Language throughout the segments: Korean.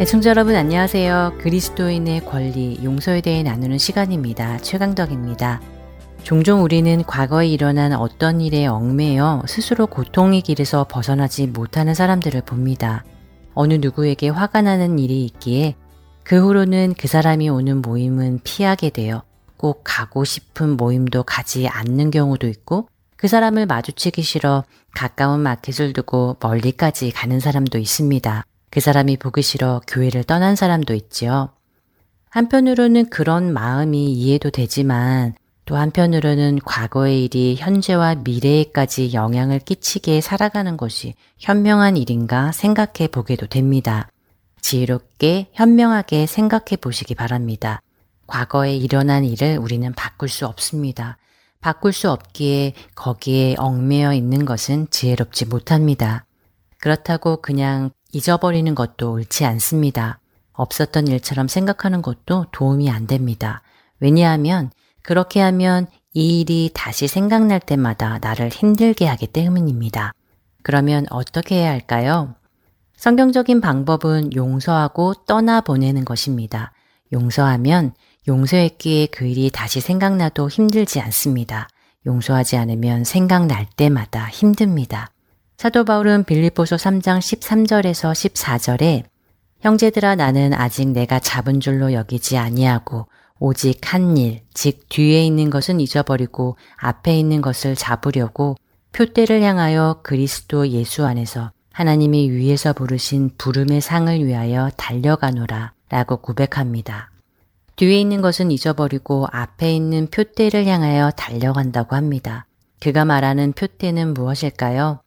애청자 여러분 안녕하세요. 그리스도인의 권리, 용서에 대해 나누는 시간입니다. 최강덕입니다. 종종 우리는 과거에 일어난 어떤 일에 얽매여 스스로 고통의 길에서 벗어나지 못하는 사람들을 봅니다. 어느 누구에게 화가 나는 일이 있기에 그 후로는 그 사람이 오는 모임은 피하게 되어 꼭 가고 싶은 모임도 가지 않는 경우도 있고 그 사람을 마주치기 싫어 가까운 마켓을 두고 멀리까지 가는 사람도 있습니다. 그 사람이 보기 싫어 교회를 떠난 사람도 있지요. 한편으로는 그런 마음이 이해도 되지만 또 한편으로는 과거의 일이 현재와 미래에까지 영향을 끼치게 살아가는 것이 현명한 일인가 생각해 보게도 됩니다. 지혜롭게 현명하게 생각해 보시기 바랍니다. 과거에 일어난 일을 우리는 바꿀 수 없습니다. 바꿀 수 없기에 거기에 얽매여 있는 것은 지혜롭지 못합니다. 그렇다고 그냥 잊어버리는 것도 옳지 않습니다. 없었던 일처럼 생각하는 것도 도움이 안 됩니다. 왜냐하면 그렇게 하면 이 일이 다시 생각날 때마다 나를 힘들게 하기 때문입니다. 그러면 어떻게 해야 할까요? 성경적인 방법은 용서하고 떠나보내는 것입니다. 용서하면 용서했기에 그 일이 다시 생각나도 힘들지 않습니다. 용서하지 않으면 생각날 때마다 힘듭니다. 사도 바울은 빌립보서 3장 13절에서 14절에 형제들아 나는 아직 내가 잡은 줄로 여기지 아니하고 오직 한 일, 즉 뒤에 있는 것은 잊어버리고 앞에 있는 것을 잡으려고 표대를 향하여 그리스도 예수 안에서 하나님이 위에서 부르신 부름의 상을 위하여 달려가노라 라고 고백합니다. 뒤에 있는 것은 잊어버리고 앞에 있는 표대를 향하여 달려간다고 합니다. 그가 말하는 표대는 무엇일까요?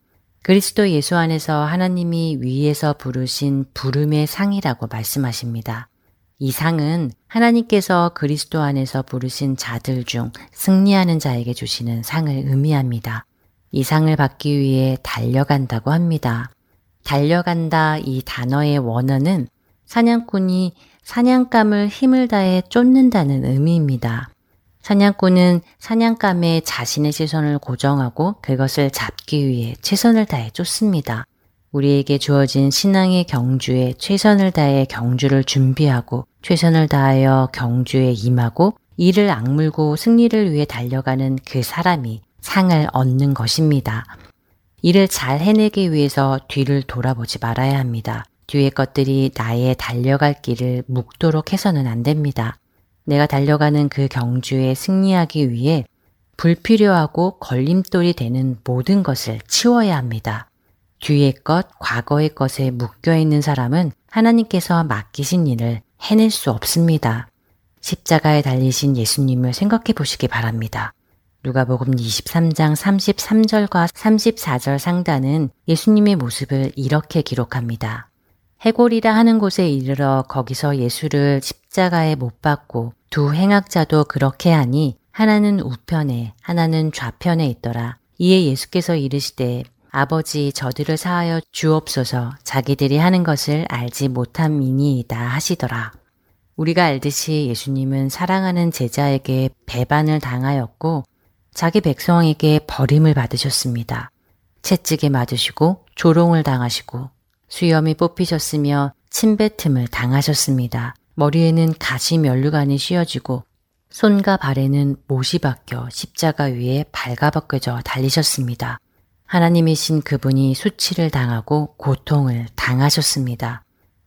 그리스도 예수 안에서 하나님이 위에서 부르신 부름의 상이라고 말씀하십니다. 이 상은 하나님께서 그리스도 안에서 부르신 자들 중 승리하는 자에게 주시는 상을 의미합니다. 이 상을 받기 위해 달려간다고 합니다. 달려간다 이 단어의 원어는 사냥꾼이 사냥감을 힘을 다해 쫓는다는 의미입니다. 사냥꾼은 사냥감에 자신의 시선을 고정하고 그것을 잡기 위해 최선을 다해 쫓습니다. 우리에게 주어진 신앙의 경주에 최선을 다해 경주를 준비하고 최선을 다하여 경주에 임하고 이를 악물고 승리를 위해 달려가는 그 사람이 상을 얻는 것입니다. 이를 잘 해내기 위해서 뒤를 돌아보지 말아야 합니다. 뒤의 것들이 나의 달려갈 길을 묵도록 해서는 안 됩니다. 내가 달려가는 그 경주에 승리하기 위해 불필요하고 걸림돌이 되는 모든 것을 치워야 합니다. 뒤의 것, 과거의 것에 묶여 있는 사람은 하나님께서 맡기신 일을 해낼 수 없습니다. 십자가에 달리신 예수님을 생각해 보시기 바랍니다. 누가복음 23장 33절과 34절 상단은 예수님의 모습을 이렇게 기록합니다. 해골이라 하는 곳에 이르러 거기서 예수를 십자가에 못 박고 두 행악자도 그렇게 하니 하나는 우편에 하나는 좌편에 있더라. 이에 예수께서 이르시되 아버지 저들을 사하여 주옵소서 자기들이 하는 것을 알지 못함이니이다 하시더라. 우리가 알듯이 예수님은 사랑하는 제자에게 배반을 당하였고 자기 백성에게 버림을 받으셨습니다. 채찍에 맞으시고 조롱을 당하시고 수염이 뽑히셨으며 침뱉음을 당하셨습니다. 머리에는 가시 면류관이 씌어지고 손과 발에는 못이 박혀 십자가 위에 발가벗겨져 달리셨습니다. 하나님이신 그분이 수치를 당하고 고통을 당하셨습니다.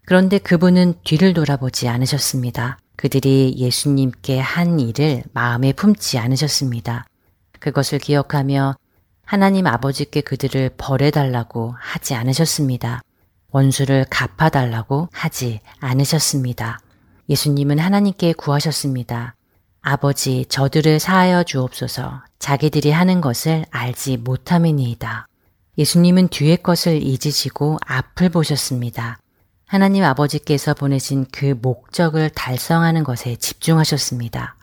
그런데 그분은 뒤를 돌아보지 않으셨습니다. 그들이 예수님께 한 일을 마음에 품지 않으셨습니다. 그것을 기억하며 하나님 아버지께 그들을 벌해달라고 하지 않으셨습니다. 원수를 갚아달라고 하지 않으셨습니다. 예수님은 하나님께 구하셨습니다. 아버지, 저들을 사하여 주옵소서. 자기들이 하는 것을 알지 못함이니이다. 예수님은 뒤의 것을 잊으시고 앞을 보셨습니다. 하나님 아버지께서 보내신 그 목적을 달성하는 것에 집중하셨습니다.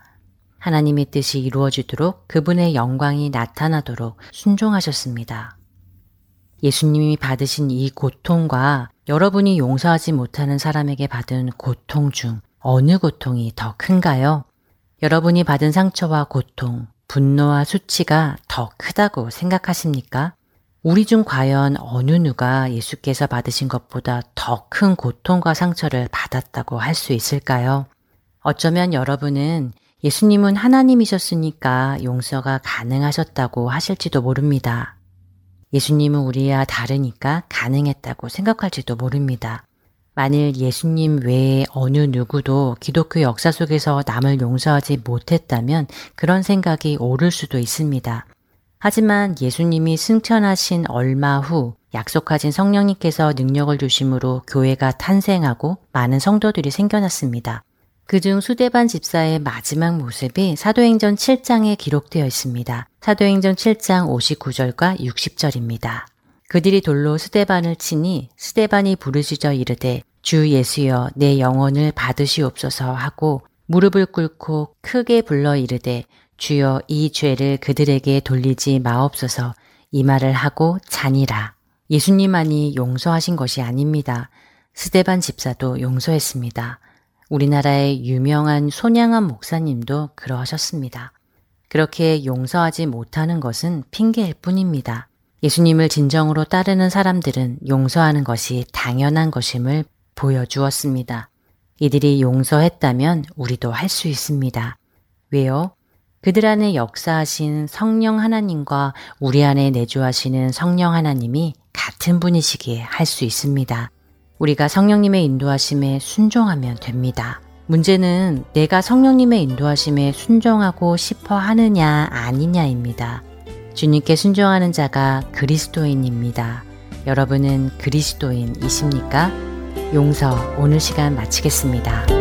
하나님의 뜻이 이루어지도록 그분의 영광이 나타나도록 순종하셨습니다. 예수님이 받으신 이 고통과 여러분이 용서하지 못하는 사람에게 받은 고통 중 어느 고통이 더 큰가요? 여러분이 받은 상처와 고통, 분노와 수치가 더 크다고 생각하십니까? 우리 중 과연 어느 누가 예수께서 받으신 것보다 더 큰 고통과 상처를 받았다고 할 수 있을까요? 어쩌면 여러분은 예수님은 하나님이셨으니까 용서가 가능하셨다고 하실지도 모릅니다. 예수님은 우리와 다르니까 가능했다고 생각할지도 모릅니다. 만일 예수님 외에 어느 누구도 기독교 역사 속에서 남을 용서하지 못했다면 그런 생각이 오를 수도 있습니다. 하지만 예수님이 승천하신 얼마 후 약속하신 성령님께서 능력을 주심으로 교회가 탄생하고 많은 성도들이 생겨났습니다. 그중 수대반 집사의 마지막 모습이 사도행전 7장에 기록되어 있습니다. 사도행전 7장 59절과 60절입니다. 그들이 돌로 스데반을 치니 스데반이 부르짖어 이르되 주 예수여 내 영혼을 받으시옵소서 하고 무릎을 꿇고 크게 불러 이르되 주여 이 죄를 그들에게 돌리지 마옵소서 이 말을 하고 자니라. 예수님만이 용서하신 것이 아닙니다. 스데반 집사도 용서했습니다. 우리나라의 유명한 손양한 목사님도 그러하셨습니다. 그렇게 용서하지 못하는 것은 핑계일 뿐입니다. 예수님을 진정으로 따르는 사람들은 용서하는 것이 당연한 것임을 보여주었습니다. 이들이 용서했다면 우리도 할 수 있습니다. 왜요? 그들 안에 역사하신 성령 하나님과 우리 안에 내주하시는 성령 하나님이 같은 분이시기에 할 수 있습니다. 우리가 성령님의 인도하심에 순종하면 됩니다. 문제는 내가 성령님의 인도하심에 순종하고 싶어 하느냐 아니냐입니다. 주님께 순종하는 자가 그리스도인입니다. 여러분은 그리스도인이십니까? 용서 오늘 시간 마치겠습니다.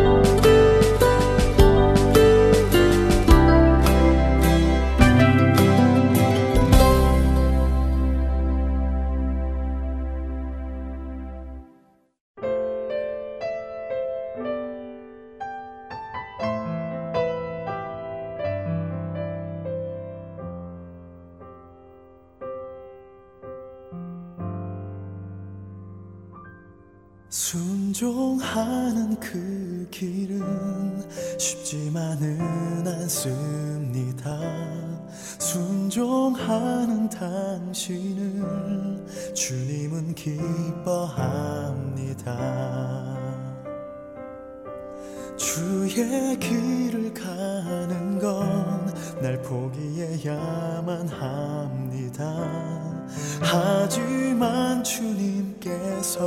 쉽지만은 않습니다. 순종하는 당신을 주님은 기뻐합니다. 주의 길을 가는 건 날 포기해야만 합니다. 하지만 주님께선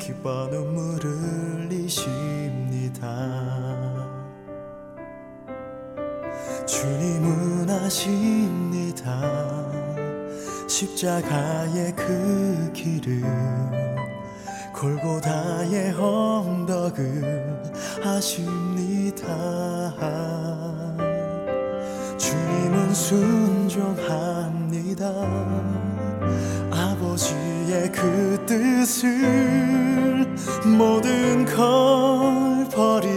기뻐 눈물을 흘리십니다. 주님은 아십니다. 십자가의 그 길을 골고다의 언덕을 아십니다. 주님은 순종합니다. 아버지의 그 뜻을 모든 걸 버리고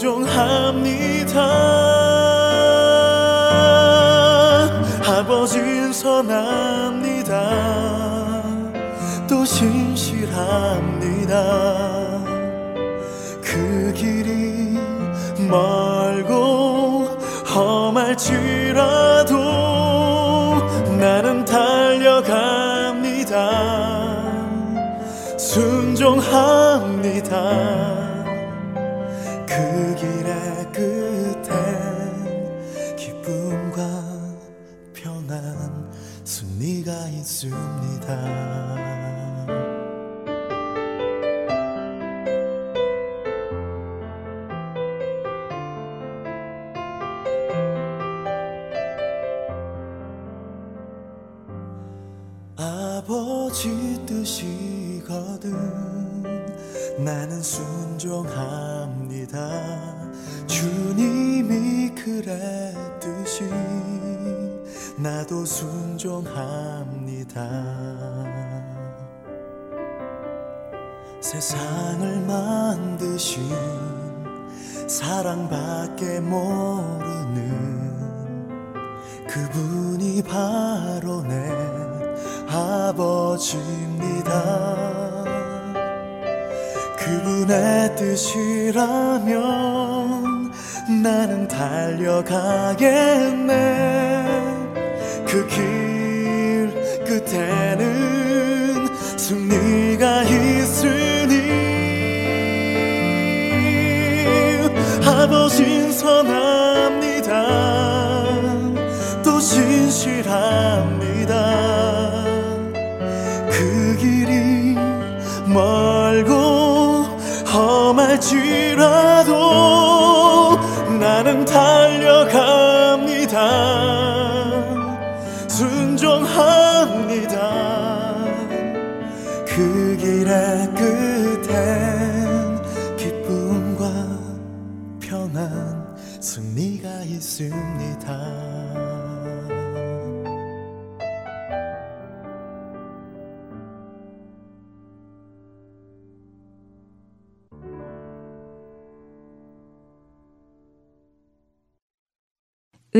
순종합니다. 아버지는 선합니다. 또 신실합니다. 그 길이 멀고 험할지라도 나는 달려갑니다. 순종합니다. 승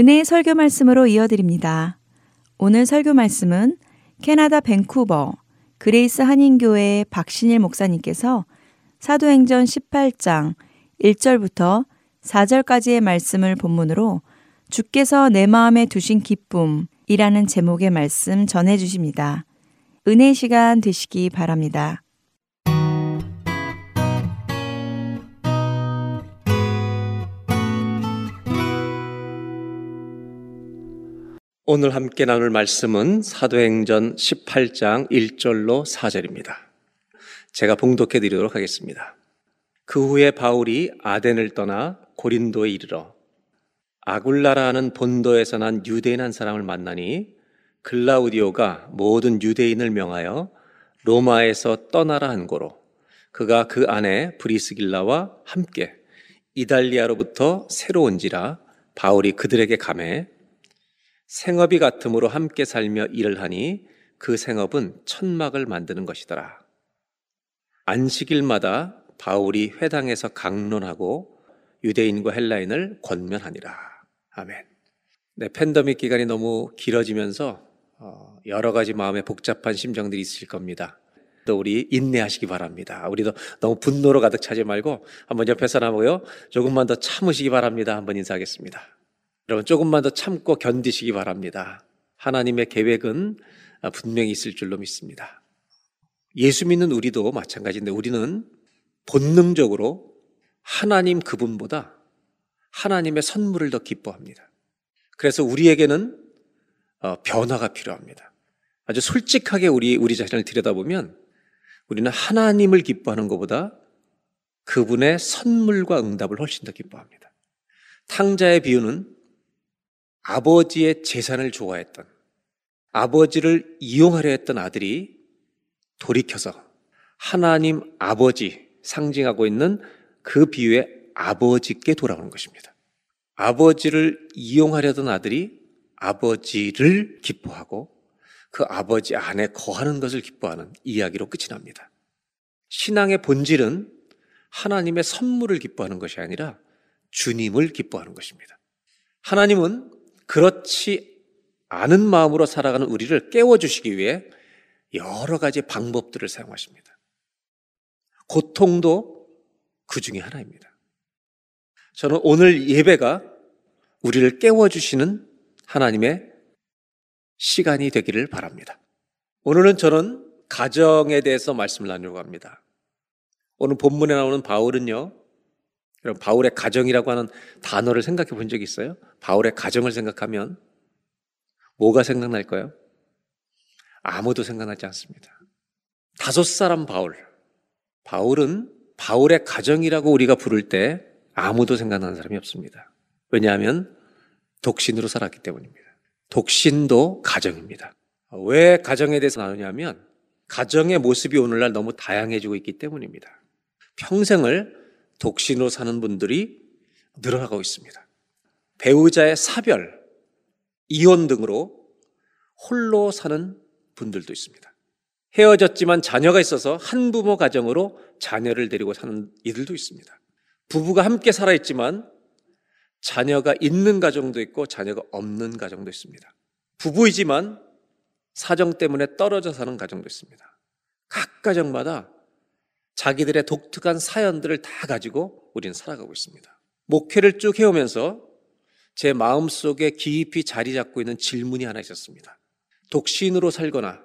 은혜의 설교 말씀으로 이어드립니다. 오늘 설교 말씀은 캐나다 밴쿠버 그레이스 한인교회 박신일 목사님께서 사도행전 18장 1절부터 4절까지의 말씀을 본문으로 주께서 내 마음에 두신 기쁨이라는 제목의 말씀 전해 주십니다. 은혜 시간 되시기 바랍니다. 오늘 함께 나눌 말씀은 사도행전 18장 1절로 4절입니다. 제가 봉독해 드리도록 하겠습니다. 그 후에 바울이 아덴을 떠나 고린도에 이르러 아굴라라는 본도에서 난 유대인 한 사람을 만나니 글라우디오가 모든 유대인을 명하여 로마에서 떠나라 한 고로 그가 그 안에 브리스길라와 함께 이달리아로부터 새로 온지라 바울이 그들에게 감해 생업이 같음으로 함께 살며 일을 하니 그 생업은 천막을 만드는 것이더라. 안식일마다 바울이 회당에서 강론하고 유대인과 헬라인을 권면하니라. 아멘. 네, 팬데믹 기간이 너무 길어지면서 어, 여러 가지 마음에 복잡한 심정들이 있을 겁니다. 또 우리 인내하시기 바랍니다. 우리도 너무 분노로 가득 차지 말고 한번 옆에 사람하고요. 조금만 더 참으시기 바랍니다. 한번 인사하겠습니다. 여러분 조금만 더 참고 견디시기 바랍니다. 하나님의 계획은 분명히 있을 줄로 믿습니다. 예수 믿는 우리도 마찬가지인데 우리는 본능적으로 하나님 그분보다 하나님의 선물을 더 기뻐합니다. 그래서 우리에게는 어, 변화가 필요합니다. 아주 솔직하게 우리 우리 자신을 들여다보면 우리는 하나님을 기뻐하는 것보다 그분의 선물과 응답을 훨씬 더 기뻐합니다. 탕자의 비유는 아버지의 재산을 좋아했던 아버지를 이용하려 했던 아들이 돌이켜서 하나님 아버지 상징하고 있는 그 비유의 아버지께 돌아오는 것입니다. 아버지를 이용하려던 아들이 아버지를 기뻐하고 그 아버지 안에 거하는 것을 기뻐하는 이야기로 끝이 납니다. 신앙의 본질은 하나님의 선물을 기뻐하는 것이 아니라 주님을 기뻐하는 것입니다. 하나님은 그렇지 않은 마음으로 살아가는 우리를 깨워주시기 위해 여러 가지 방법들을 사용하십니다. 고통도 그 중에 하나입니다. 저는 오늘 예배가 우리를 깨워주시는 하나님의 시간이 되기를 바랍니다. 오늘은 저는 가정에 대해서 말씀을 나누려고 합니다. 오늘 본문에 나오는 바울은요, 여러분, 바울의 가정이라고 하는 단어를 생각해 본 적 있어요? 바울의 가정을 생각하면 뭐가 생각날까요? 아무도 생각나지 않습니다. 다섯 사람 바울. 바울은 바울의 가정이라고 우리가 부를 때 아무도 생각나는 사람이 없습니다. 왜냐하면 독신으로 살았기 때문입니다. 독신도 가정입니다. 왜 가정에 대해서 나누냐면 가정의 모습이 오늘날 너무 다양해지고 있기 때문입니다. 평생을 독신으로 사는 분들이 늘어나고 있습니다. 배우자의 사별, 이혼 등으로 홀로 사는 분들도 있습니다. 헤어졌지만 자녀가 있어서 한 부모 가정으로 자녀를 데리고 사는 이들도 있습니다. 부부가 함께 살아있지만 자녀가 있는 가정도 있고 자녀가 없는 가정도 있습니다. 부부이지만 사정 때문에 떨어져 사는 가정도 있습니다. 각 가정마다 자기들의 독특한 사연들을 다 가지고 우리는 살아가고 있습니다. 목회를 쭉 해오면서 제 마음 속에 깊이 자리 잡고 있는 질문이 하나 있었습니다. 독신으로 살거나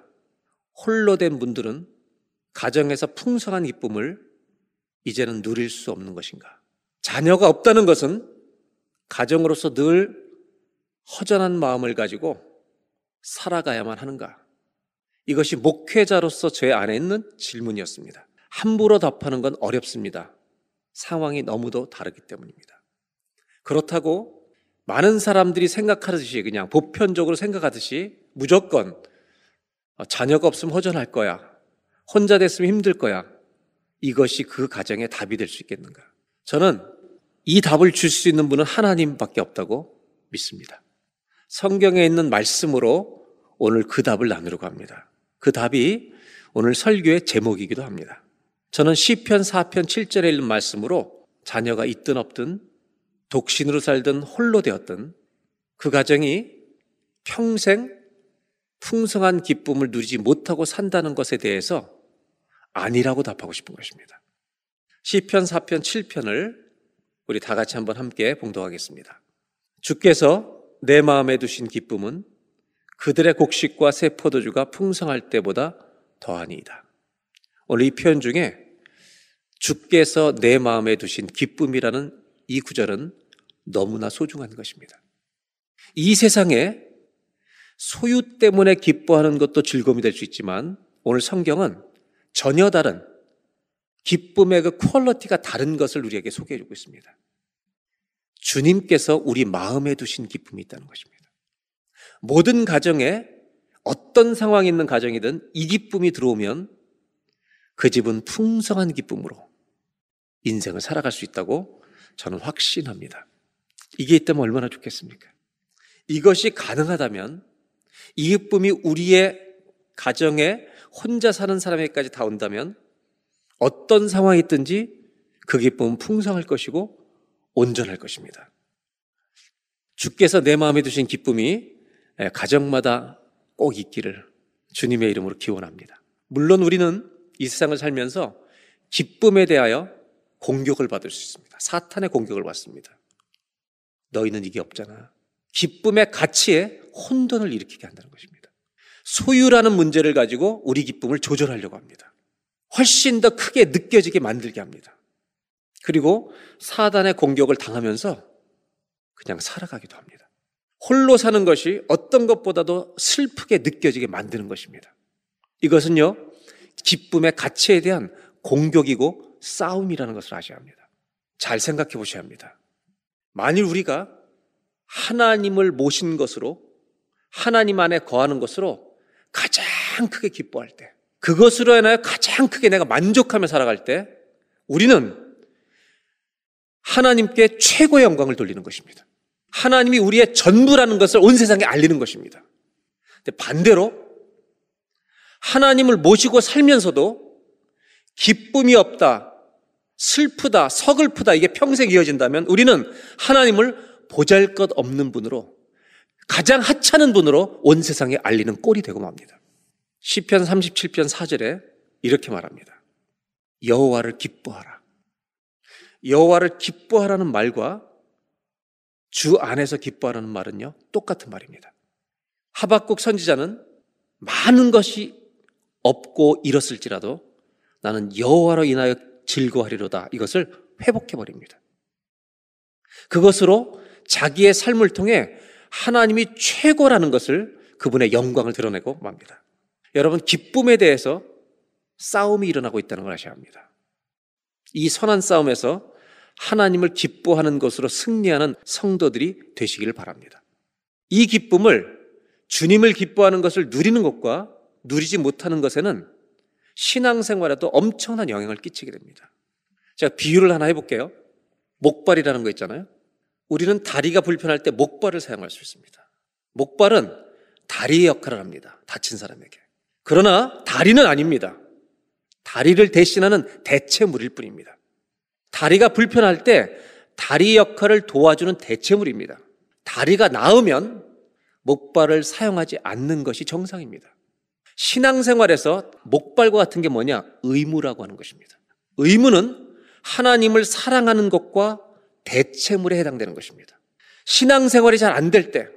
홀로 된 분들은 가정에서 풍성한 기쁨을 이제는 누릴 수 없는 것인가? 자녀가 없다는 것은 가정으로서 늘 허전한 마음을 가지고 살아가야만 하는가? 이것이 목회자로서 제 안에 있는 질문이었습니다. 함부로 답하는 건 어렵습니다. 상황이 너무도 다르기 때문입니다. 그렇다고 많은 사람들이 생각하듯이 그냥 보편적으로 생각하듯이 무조건 자녀가 없으면 허전할 거야. 혼자 됐으면 힘들 거야. 이것이 그 가정의 답이 될 수 있겠는가? 저는 이 답을 줄 수 있는 분은 하나님밖에 없다고 믿습니다. 성경에 있는 말씀으로 오늘 그 답을 나누려고 합니다. 그 답이 오늘 설교의 제목이기도 합니다. 저는 시편 4편 7절에 있는 말씀으로 자녀가 있든 없든 독신으로 살든 홀로 되었든 그 가정이 평생 풍성한 기쁨을 누리지 못하고 산다는 것에 대해서 아니라고 답하고 싶은 것입니다. 시편 4편 7편을 우리 다 같이 한번 함께 봉독하겠습니다. 주께서 내 마음에 두신 기쁨은 그들의 곡식과 새 포도주가 풍성할 때보다 더하니이다. 오늘 이 표현 중에 주께서 내 마음에 두신 기쁨이라는 이 구절은 너무나 소중한 것입니다. 이 세상에 소유 때문에 기뻐하는 것도 즐거움이 될 수 있지만 오늘 성경은 전혀 다른 기쁨의 그 퀄러티가 다른 것을 우리에게 소개해 주고 있습니다. 주님께서 우리 마음에 두신 기쁨이 있다는 것입니다. 모든 가정에 어떤 상황이 있는 가정이든 이 기쁨이 들어오면 그 집은 풍성한 기쁨으로 인생을 살아갈 수 있다고 저는 확신합니다. 이게 있다면 얼마나 좋겠습니까? 이것이 가능하다면 이 기쁨이 우리의 가정에 혼자 사는 사람에게까지 다 온다면 어떤 상황이 있든지 그 기쁨은 풍성할 것이고 온전할 것입니다. 주께서 내 마음에 두신 기쁨이 가정마다 꼭 있기를 주님의 이름으로 기원합니다. 물론 우리는 이 세상을 살면서 기쁨에 대하여 공격을 받을 수 있습니다. 사탄의 공격을 받습니다. 너희는 이게 없잖아. 기쁨의 가치에 혼돈을 일으키게 한다는 것입니다. 소유라는 문제를 가지고 우리 기쁨을 조절하려고 합니다. 훨씬 더 크게 느껴지게 만들게 합니다. 그리고 사단의 공격을 당하면서 그냥 살아가기도 합니다. 홀로 사는 것이 어떤 것보다도 슬프게 느껴지게 만드는 것입니다. 이것은요, 기쁨의 가치에 대한 공격이고 싸움이라는 것을 아셔야 합니다. 잘 생각해 보셔야 합니다. 만일 우리가 하나님을 모신 것으로 하나님 안에 거하는 것으로 가장 크게 기뻐할 때, 그것으로 인하여 가장 크게 내가 만족하며 살아갈 때, 우리는 하나님께 최고의 영광을 돌리는 것입니다. 하나님이 우리의 전부라는 것을 온 세상에 알리는 것입니다. 근데 반대로 하나님을 모시고 살면서도 기쁨이 없다, 슬프다, 서글프다, 이게 평생 이어진다면 우리는 하나님을 보잘 것 없는 분으로 가장 하찮은 분으로 온 세상에 알리는 꼴이 되고 맙니다. 시편 37편 4절에 이렇게 말합니다. 여호와를 기뻐하라. 여호와를 기뻐하라는 말과 주 안에서 기뻐하라는 말은요 똑같은 말입니다. 하박국 선지자는 많은 것이 없고 잃었을지라도 나는 여호와로 인하여 즐거워하리로다 이것을 회복해 버립니다. 그것으로 자기의 삶을 통해 하나님이 최고라는 것을 그분의 영광을 드러내고 맙니다. 여러분, 기쁨에 대해서 싸움이 일어나고 있다는 걸 아셔야 합니다. 이 선한 싸움에서 하나님을 기뻐하는 것으로 승리하는 성도들이 되시기를 바랍니다. 이 기쁨을 주님을 기뻐하는 것을 누리는 것과 누리지 못하는 것에는 신앙생활에도 엄청난 영향을 끼치게 됩니다. 제가 비유를 하나 해볼게요. 목발이라는 거 있잖아요. 우리는 다리가 불편할 때 목발을 사용할 수 있습니다. 목발은 다리의 역할을 합니다. 다친 사람에게. 그러나 다리는 아닙니다. 다리를 대신하는 대체물일 뿐입니다. 다리가 불편할 때 다리 역할을 도와주는 대체물입니다. 다리가 나으면 목발을 사용하지 않는 것이 정상입니다. 신앙생활에서 목발과 같은 게 뭐냐? 의무라고 하는 것입니다. 의무는 하나님을 사랑하는 것과 대체물에 해당되는 것입니다. 신앙생활이 잘 안 될 때,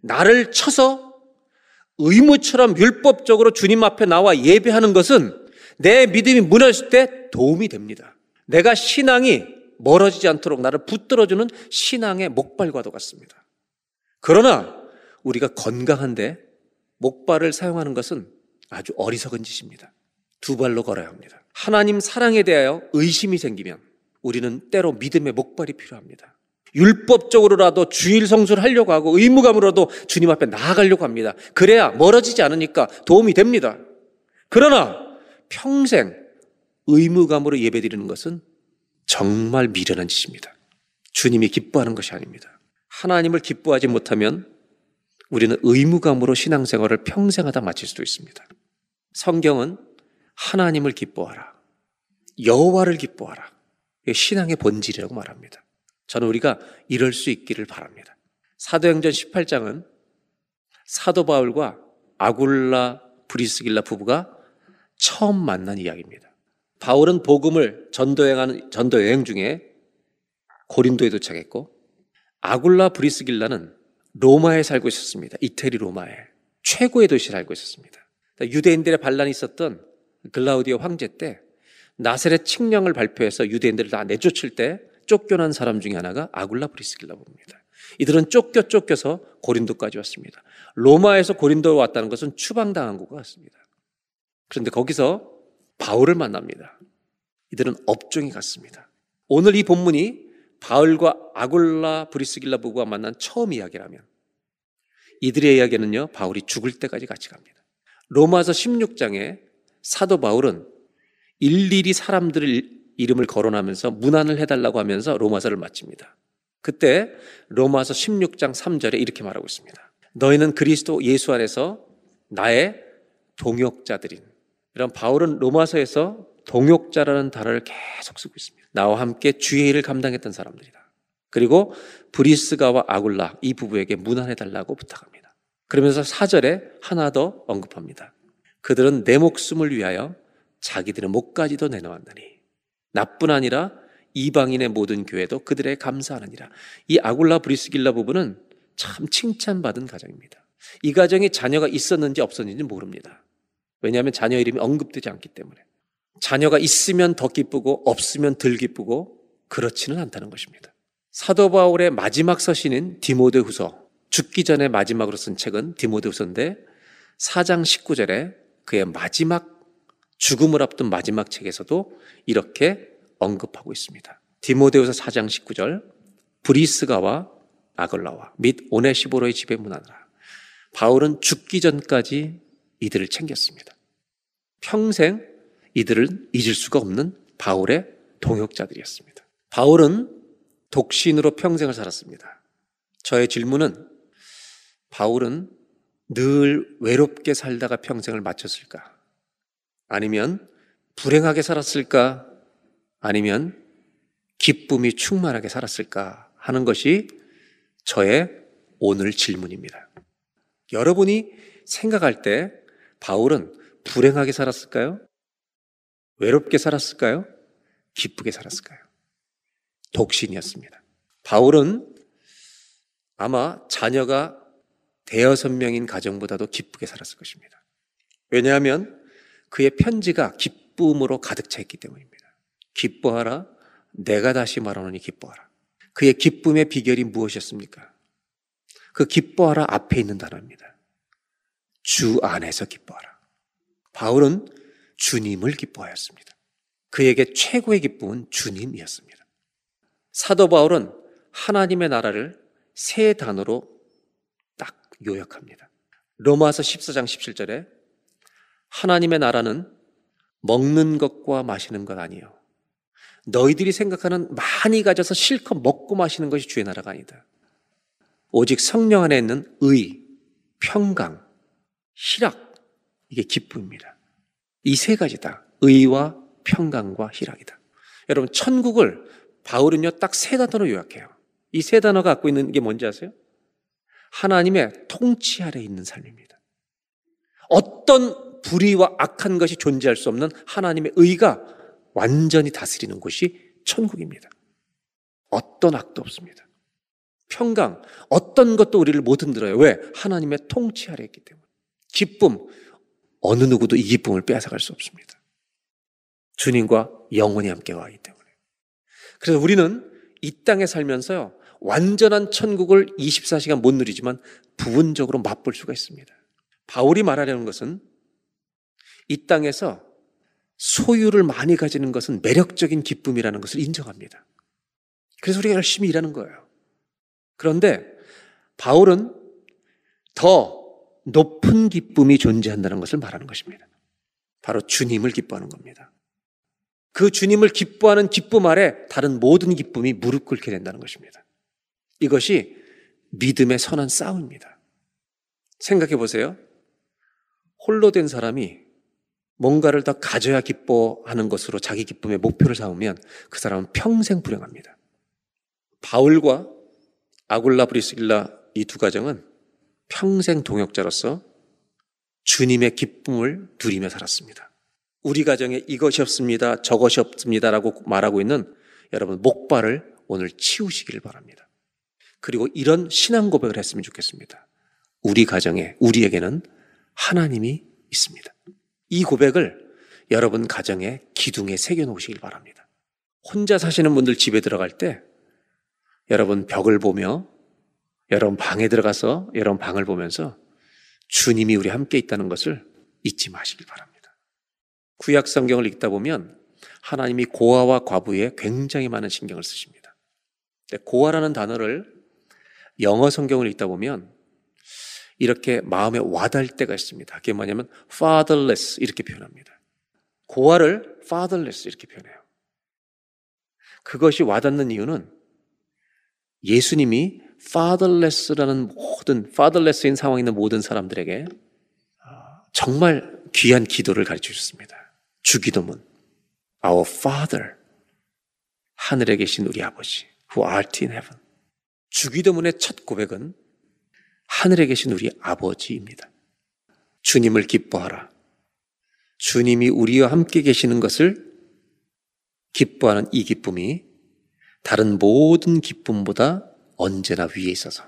나를 쳐서 의무처럼 율법적으로 주님 앞에 나와 예배하는 것은 내 믿음이 무너질 때 도움이 됩니다. 내가 신앙이 멀어지지 않도록 나를 붙들어주는 신앙의 목발과도 같습니다. 그러나 우리가 건강한데 목발을 사용하는 것은 아주 어리석은 짓입니다. 두 발로 걸어야 합니다. 하나님 사랑에 대하여 의심이 생기면 우리는 때로 믿음의 목발이 필요합니다. 율법적으로라도 주일 성수를 하려고 하고 의무감으로도 주님 앞에 나아가려고 합니다. 그래야 멀어지지 않으니까 도움이 됩니다. 그러나 평생 의무감으로 예배드리는 것은 정말 미련한 짓입니다. 주님이 기뻐하는 것이 아닙니다. 하나님을 기뻐하지 못하면 우리는 의무감으로 신앙생활을 평생 하다 마칠 수도 있습니다. 성경은 하나님을 기뻐하라. 여호와를 기뻐하라. 신앙의 본질이라고 말합니다. 저는 우리가 이럴 수 있기를 바랍니다. 사도행전 18장은 사도 바울과 아굴라 브리스길라 부부가 처음 만난 이야기입니다. 바울은 복음을 전도여행하는 전도 여행 중에 고린도에 도착했고 아굴라 브리스길라는 로마에 살고 있었습니다. 이태리 로마에 최고의 도시를 알고 있었습니다. 유대인들의 반란이 있었던 글라우디오 황제 때 나세렛 칙령을 발표해서 유대인들을 다 내쫓을 때 쫓겨난 사람 중에 하나가 아굴라 브리스길라 부입니다 이들은 쫓겨 쫓겨서 고린도까지 왔습니다. 로마에서 고린도로 왔다는 것은 추방당한 것 같습니다. 그런데 거기서 바울을 만납니다. 이들은 업종이 같습니다. 오늘 이 본문이 바울과 아굴라 브리스길라 부부가 만난 처음 이야기라면 이들의 이야기는요, 바울이 죽을 때까지 같이 갑니다. 로마서 16장에 사도 바울은 일일이 사람들을 이름을 거론하면서 문안을 해달라고 하면서 로마서를 마칩니다. 그때 로마서 16장 3절에 이렇게 말하고 있습니다. 너희는 그리스도 예수 안에서 나의 동역자들인. 이런 바울은 로마서에서 동역자라는 단어를 계속 쓰고 있습니다. 나와 함께 주의 일을 감당했던 사람들이다. 그리고 브리스가와 아굴라 이 부부에게 문안해달라고 부탁합니다. 그러면서 사절에 하나 더 언급합니다. 그들은 내 목숨을 위하여 자기들의 목까지도 내놓았느니 나뿐 아니라 이방인의 모든 교회도 그들의 감사하느니라. 이 아굴라 브리스길라 부부는 참 칭찬받은 가정입니다. 이 가정에 자녀가 있었는지 없었는지 모릅니다. 왜냐하면 자녀 이름이 언급되지 않기 때문에. 자녀가 있으면 더 기쁘고 없으면 덜 기쁘고 그렇지는 않다는 것입니다. 사도 바울의 마지막 서신인 디모데후서 죽기 전에 마지막으로 쓴 책은 디모데후서인데 4장 19절에 그의 마지막 죽음을 앞둔 마지막 책에서도 이렇게 언급하고 있습니다. 디모데후서 4장 19절 브리스가와 아글라와 및 오네시보로의 집에 문하느라 바울은 죽기 전까지 이들을 챙겼습니다. 평생 이들을 잊을 수가 없는 바울의 동역자들이었습니다. 바울은 독신으로 평생을 살았습니다. 저의 질문은 바울은 늘 외롭게 살다가 평생을 마쳤을까? 아니면 불행하게 살았을까? 아니면 기쁨이 충만하게 살았을까? 하는 것이 저의 오늘 질문입니다. 여러분이 생각할 때 바울은 불행하게 살았을까요? 외롭게 살았을까요? 기쁘게 살았을까요? 독신이었습니다. 바울은 아마 자녀가 대여섯 명인 가정보다도 기쁘게 살았을 것입니다. 왜냐하면 그의 편지가 기쁨으로 가득 차 있기 때문입니다. 기뻐하라. 내가 다시 말하노니 기뻐하라. 그의 기쁨의 비결이 무엇이었습니까? 그 기뻐하라 앞에 있는 단어입니다. 주 안에서 기뻐하라. 바울은 주님을 기뻐하였습니다. 그에게 최고의 기쁨은 주님이었습니다. 사도 바울은 하나님의 나라를 세 단어로 딱 요약합니다. 로마서 14장 17절에 하나님의 나라는 먹는 것과 마시는 것 아니요. 너희들이 생각하는 많이 가져서 실컷 먹고 마시는 것이 주의 나라가 아니다. 오직 성령 안에 있는 의, 평강, 희락, 이게 기쁨입니다. 이 세 가지다. 의와 평강과 희락이다. 여러분, 천국을 바울은요, 딱 세 단어로 요약해요. 이 세 단어가 갖고 있는 게 뭔지 아세요? 하나님의 통치 아래 있는 삶입니다. 어떤 불의와 악한 것이 존재할 수 없는 하나님의 의가 완전히 다스리는 곳이 천국입니다. 어떤 악도 없습니다. 평강, 어떤 것도 우리를 못 흔들어요. 왜? 하나님의 통치 아래 있기 때문에. 기쁨, 어느 누구도 이 기쁨을 빼앗아갈 수 없습니다. 주님과 영원히 함께 가기 때문에. 그래서 우리는 이 땅에 살면서요, 완전한 천국을 24시간 못 누리지만 부분적으로 맛볼 수가 있습니다. 바울이 말하려는 것은 이 땅에서 소유를 많이 가지는 것은 매력적인 기쁨이라는 것을 인정합니다. 그래서 우리가 열심히 일하는 거예요. 그런데 바울은 더 높은 기쁨이 존재한다는 것을 말하는 것입니다. 바로 주님을 기뻐하는 겁니다. 그 주님을 기뻐하는 기쁨 아래 다른 모든 기쁨이 무릎 꿇게 된다는 것입니다. 이것이 믿음의 선한 싸움입니다. 생각해 보세요. 홀로 된 사람이 뭔가를 더 가져야 기뻐하는 것으로 자기 기쁨의 목표를 삼으면 그 사람은 평생 불행합니다. 바울과 아굴라 브리스길라 이 두 가정은 평생 동역자로서 주님의 기쁨을 누리며 살았습니다. 우리 가정에 이것이 없습니다. 저것이 없습니다라고 말하고 있는 여러분 목발을 오늘 치우시기를 바랍니다. 그리고 이런 신앙 고백을 했으면 좋겠습니다. 우리 가정에 우리에게는 하나님이 있습니다. 이 고백을 여러분 가정의 기둥에 새겨 놓으시길 바랍니다. 혼자 사시는 분들 집에 들어갈 때 여러분 벽을 보며 여러분 방에 들어가서 여러분 방을 보면서 주님이 우리 함께 있다는 것을 잊지 마시길 바랍니다. 구약 성경을 읽다 보면 하나님이 고아와 과부에 굉장히 많은 신경을 쓰십니다. 고아라는 단어를 영어 성경을 읽다 보면 이렇게 마음에 와닿을 때가 있습니다. 그게 뭐냐면 fatherless 이렇게 표현합니다. 고아를 fatherless 이렇게 표현해요. 그것이 와닿는 이유는 예수님이 fatherless라는 모든 fatherless인 상황에 있는 모든 사람들에게 정말 귀한 기도를 가르쳐 주셨습니다. 주기도문 Our Father 하늘에 계신 우리 아버지 who art in heaven 주기도문의 첫 고백은 하늘에 계신 우리 아버지입니다. 주님을 기뻐하라. 주님이 우리와 함께 계시는 것을 기뻐하는 이 기쁨이 다른 모든 기쁨보다 언제나 위에 있어서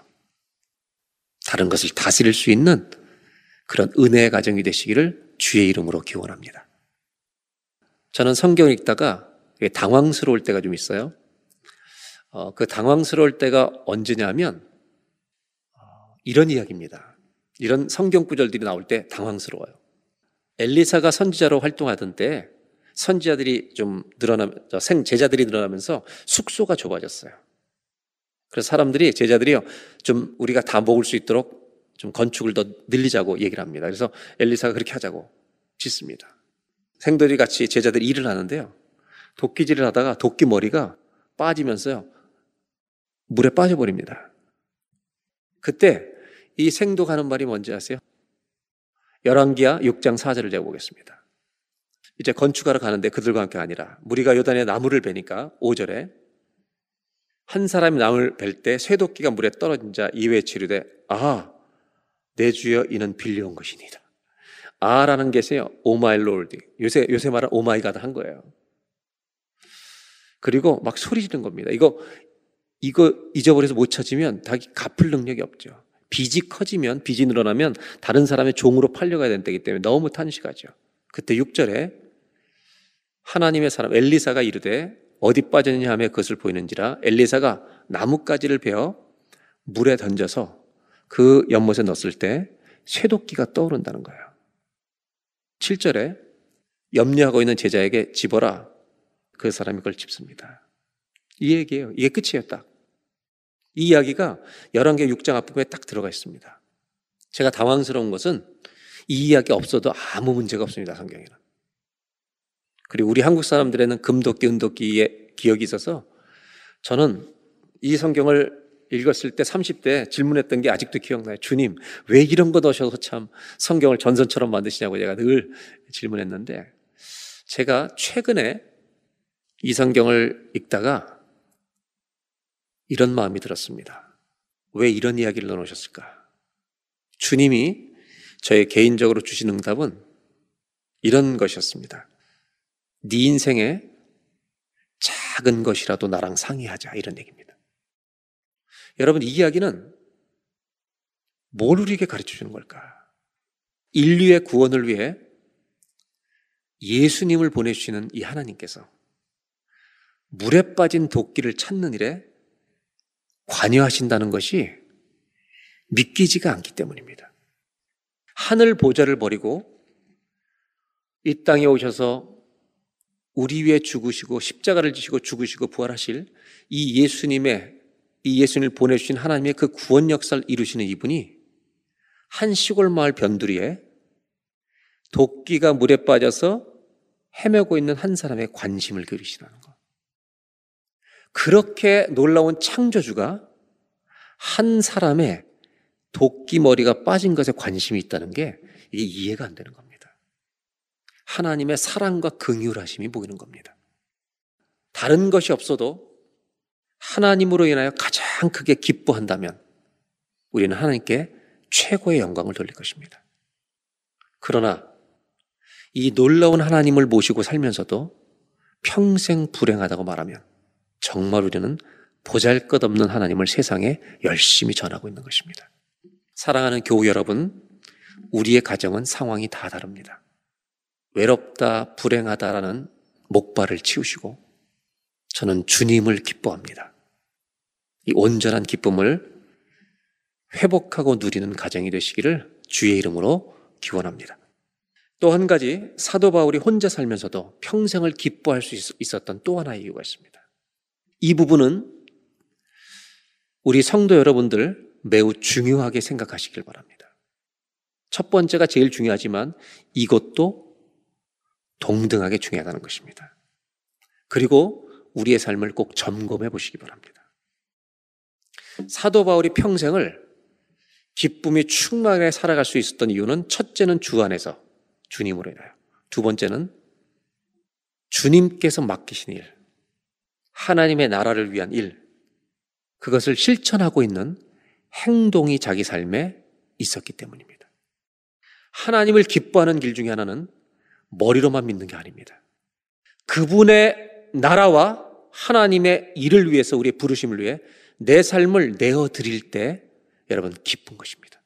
다른 것을 다스릴 수 있는 그런 은혜의 가정이 되시기를 주의 이름으로 기원합니다. 저는 성경 읽다가 당황스러울 때가 좀 있어요. 어, 그 당황스러울 때가 언제냐면 어, 이런 이야기입니다. 이런 성경 구절들이 나올 때 당황스러워요. 엘리사가 선지자로 활동하던 때 선지자들이 좀 늘어나, 생 제자들이 늘어나면서 숙소가 좁아졌어요. 그래서 사람들이 제자들이요 좀 우리가 다 먹을 수 있도록 좀 건축을 더 늘리자고 얘기를 합니다. 그래서 엘리사가 그렇게 하자고 짓습니다. 생들이 같이 제자들이 일을 하는데요. 도끼질을 하다가 도끼 머리가 빠지면서요 물에 빠져버립니다. 그때 이 생도 가는 말이 뭔지 아세요? 열왕기하 6장 4절을 제가 보겠습니다. 이제 건축하러 가는데 그들과 함께 가니라 무리가 요단에 나무를 베니까 5절에 한 사람이 나무를 벨때 쇠도끼가 물에 떨어진지라 이에 외쳐 이르되 아, 내 주여 이는 빌려온 것이니이다. 아라는 게세요. Oh my Lord. 요새 요새 말은 Oh my God 한 거예요. 그리고 막 소리 지르는 겁니다. 이거 이거 잊어버려서 못 찾으면 자기 갚을 능력이 없죠. 빚이 커지면 빚이 늘어나면 다른 사람의 종으로 팔려가야 된다기 때문에 너무 탄식하죠. 그때 6절에 하나님의 사람 엘리사가 이르되 어디 빠졌느냐 하며 그것을 보이는지라 엘리사가 나뭇가지를 베어 물에 던져서 그 연못에 넣었을 때 쇠도끼가 떠오른다는 거예요. 7절에 염려하고 있는 제자에게 집어라. 그 사람이 그걸 집습니다. 이 얘기예요. 이게 끝이에요, 딱. 이 이야기가 11개 6장 앞부분에 딱 들어가 있습니다. 제가 당황스러운 것은 이 이야기 없어도 아무 문제가 없습니다, 성경에는. 그리고 우리 한국 사람들에는 금도끼, 은도끼의 기억이 있어서 저는 이 성경을 읽었을 때 30대 질문했던 게 아직도 기억나요. 주님, 왜 이런 거 넣으셔서 참 성경을 전선처럼 만드시냐고 제가 늘 질문했는데 제가 최근에 이 성경을 읽다가 이런 마음이 들었습니다. 왜 이런 이야기를 넣어놓으셨을까? 주님이 저의 개인적으로 주신 응답은 이런 것이었습니다. 네 인생에 작은 것이라도 나랑 상의하자 이런 얘기입니다. 여러분 이 이야기는 뭘 우리에게 가르쳐 주는 걸까? 인류의 구원을 위해 예수님을 보내주시는 이 하나님께서 물에 빠진 도끼를 찾는 일에 관여하신다는 것이 믿기지가 않기 때문입니다. 하늘 보좌를 버리고 이 땅에 오셔서 우리 위해 죽으시고 십자가를 지시고 죽으시고 부활하실 이 예수님의 이 예수님을 보내주신 하나님의 그 구원 역사를 이루시는 이분이 한 시골 마을 변두리에 도끼가 물에 빠져서 헤매고 있는 한 사람의 관심을 기울이시라는 것. 그렇게 놀라운 창조주가 한 사람의 도끼 머리가 빠진 것에 관심이 있다는 게 이게 이해가 안 되는 겁니다. 하나님의 사랑과 긍휼하심이 보이는 겁니다. 다른 것이 없어도 하나님으로 인하여 가장 크게 기뻐한다면 우리는 하나님께 최고의 영광을 돌릴 것입니다. 그러나 이 놀라운 하나님을 모시고 살면서도 평생 불행하다고 말하면 정말 우리는 보잘 것 없는 하나님을 세상에 열심히 전하고 있는 것입니다. 사랑하는 교우 여러분, 우리의 가정은 상황이 다 다릅니다. 외롭다, 불행하다라는 목발을 치우시고 저는 주님을 기뻐합니다. 이 온전한 기쁨을 회복하고 누리는 가정이 되시기를 주의 이름으로 기원합니다. 또 한 가지 사도 바울이 혼자 살면서도 평생을 기뻐할 수 있었던 또 하나의 이유가 있습니다. 이 부분은 우리 성도 여러분들 매우 중요하게 생각하시길 바랍니다. 첫 번째가 제일 중요하지만 이것도 동등하게 중요하다는 것입니다. 그리고 우리의 삶을 꼭 점검해 보시기 바랍니다. 사도 바울이 평생을 기쁨이 충만하게 살아갈 수 있었던 이유는 첫째는 주 안에서 주님으로 인하여. 두 번째는 주님께서 맡기신 일, 하나님의 나라를 위한 일, 그것을 실천하고 있는 행동이 자기 삶에 있었기 때문입니다. 하나님을 기뻐하는 길 중에 하나는 머리로만 믿는 게 아닙니다. 그분의 나라와 하나님의 일을 위해서 우리의 부르심을 위해 내 삶을 내어 드릴 때 여러분 기쁜 것입니다.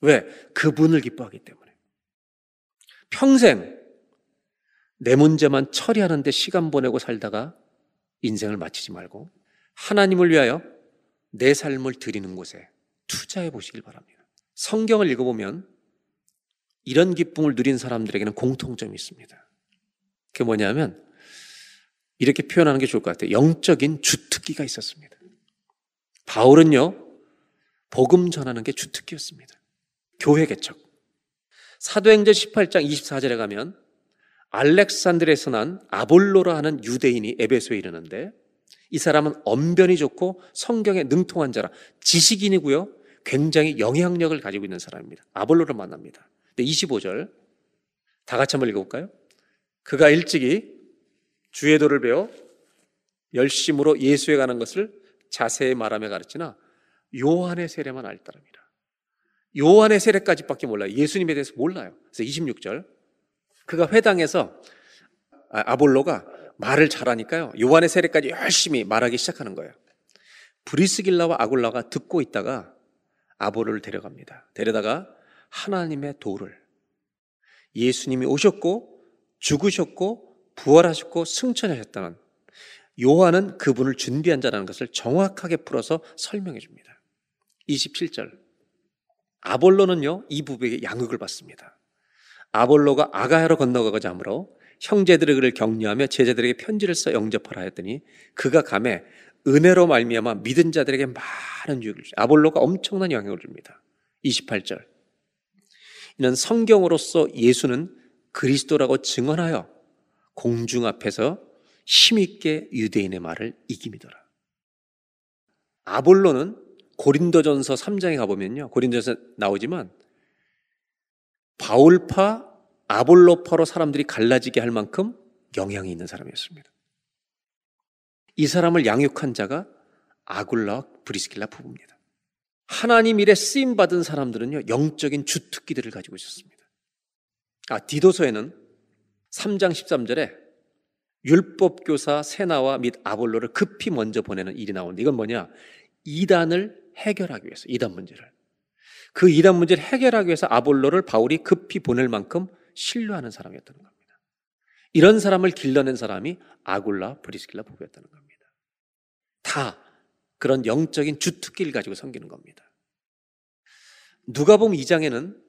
왜? 그분을 기뻐하기 때문에. 평생 내 문제만 처리하는데 시간 보내고 살다가 인생을 마치지 말고 하나님을 위하여 내 삶을 드리는 곳에 투자해 보시길 바랍니다. 성경을 읽어보면 이런 기쁨을 누린 사람들에게는 공통점이 있습니다. 그게 뭐냐면 이렇게 표현하는 게 좋을 것 같아요. 영적인 주특기가 있었습니다. 바울은요, 복음 전하는 게 주특기였습니다. 교회 개척. 사도행전 18장 24절에 가면 알렉산드에서 난 아볼로라 하는 유대인이 에베소에 이르는데 이 사람은 언변이 좋고 성경에 능통한 자라 지식인이고요. 굉장히 영향력을 가지고 있는 사람입니다. 아볼로를 만납니다. 근데 25절 다 같이 한번 읽어볼까요? 그가 일찍이 주의 도를 배워 열심으로 예수에 가는 것을 자세히 말하며 가르치나 요한의 세례만 알 따릅니다. 요한의 세례까지밖에 몰라요. 예수님에 대해서 몰라요. 그래서 26절 그가 회당에서 아, 아볼로가 말을 잘하니까요. 요한의 세례까지 열심히 말하기 시작하는 거예요. 브리스길라와 아골라가 듣고 있다가 아볼로를 데려갑니다. 데려다가 하나님의 도를 예수님이 오셨고 죽으셨고 부활하셨고 승천하셨다는 요한은 그분을 준비한 자라는 것을 정확하게 풀어서 설명해 줍니다. 27절. 아볼로는요, 이 부부에게 양육을 받습니다. 아볼로가 아가야로 건너가고자 하므로 형제들의 그를 격려하며 제자들에게 편지를 써 영접하라 했더니 그가 감에 은혜로 말미암아 믿은 자들에게 많은 유익을 줍니다. 아볼로가 엄청난 영향을 줍니다. 28절. 이는 성경으로서 예수는 그리스도라고 증언하여 공중 앞에서 힘있게 유대인의 말을 이깁니더라. 아볼로는 고린도전서 3장에 가보면요. 고린도전서 나오지만 바울파, 아볼로파로 사람들이 갈라지게 할 만큼 영향이 있는 사람이었습니다. 이 사람을 양육한 자가 아굴라와 브리스길라 부부입니다. 하나님 일에 쓰임 받은 사람들은요, 영적인 주특기들을 가지고 있었습니다. 아, 디도서에는 3장 13절에 율법 교사 세나와 및 아볼로를 급히 먼저 보내는 일이 나오는데 이건 뭐냐? 이단을 해결하기 위해서, 이단 문제를. 그 이단 문제를 해결하기 위해서 아볼로를 바울이 급히 보낼 만큼 신뢰하는 사람이었다는 겁니다. 이런 사람을 길러낸 사람이 아굴라 브리스길라 부부였다는 겁니다. 다 그런 영적인 주특기를 가지고 섬기는 겁니다. 누가 보면 2장에는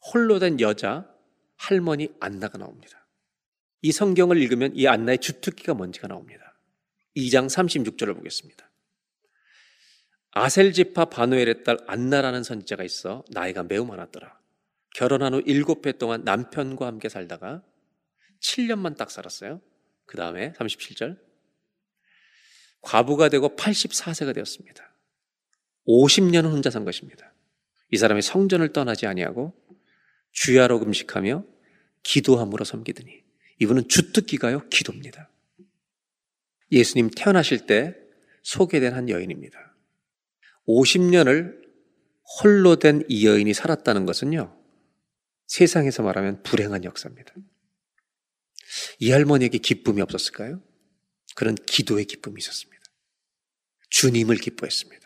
홀로 된 여자 할머니 안나가 나옵니다. 이 성경을 읽으면 이 안나의 주특기가 뭔지가 나옵니다. 2장 36절을 보겠습니다. 아셀지파 바누엘의 딸 안나라는 선지자가 있어 나이가 매우 많았더라. 결혼한 후 일곱 해 동안 남편과 함께 살다가 7년만 딱 살았어요. 그 다음에 37절. 과부가 되고 84세가 되었습니다. 50년은 혼자 산 것입니다. 이 사람이 성전을 떠나지 아니하고 주야로 금식하며 기도함으로 섬기더니 이분은 주특기가요 기도입니다. 예수님 태어나실 때 소개된 한 여인입니다. 50년을 홀로 된 이 여인이 살았다는 것은요 세상에서 말하면 불행한 역사입니다. 이 할머니에게 기쁨이 없었을까요? 그런 기도의 기쁨이 있었습니다. 주님을 기뻐했습니다.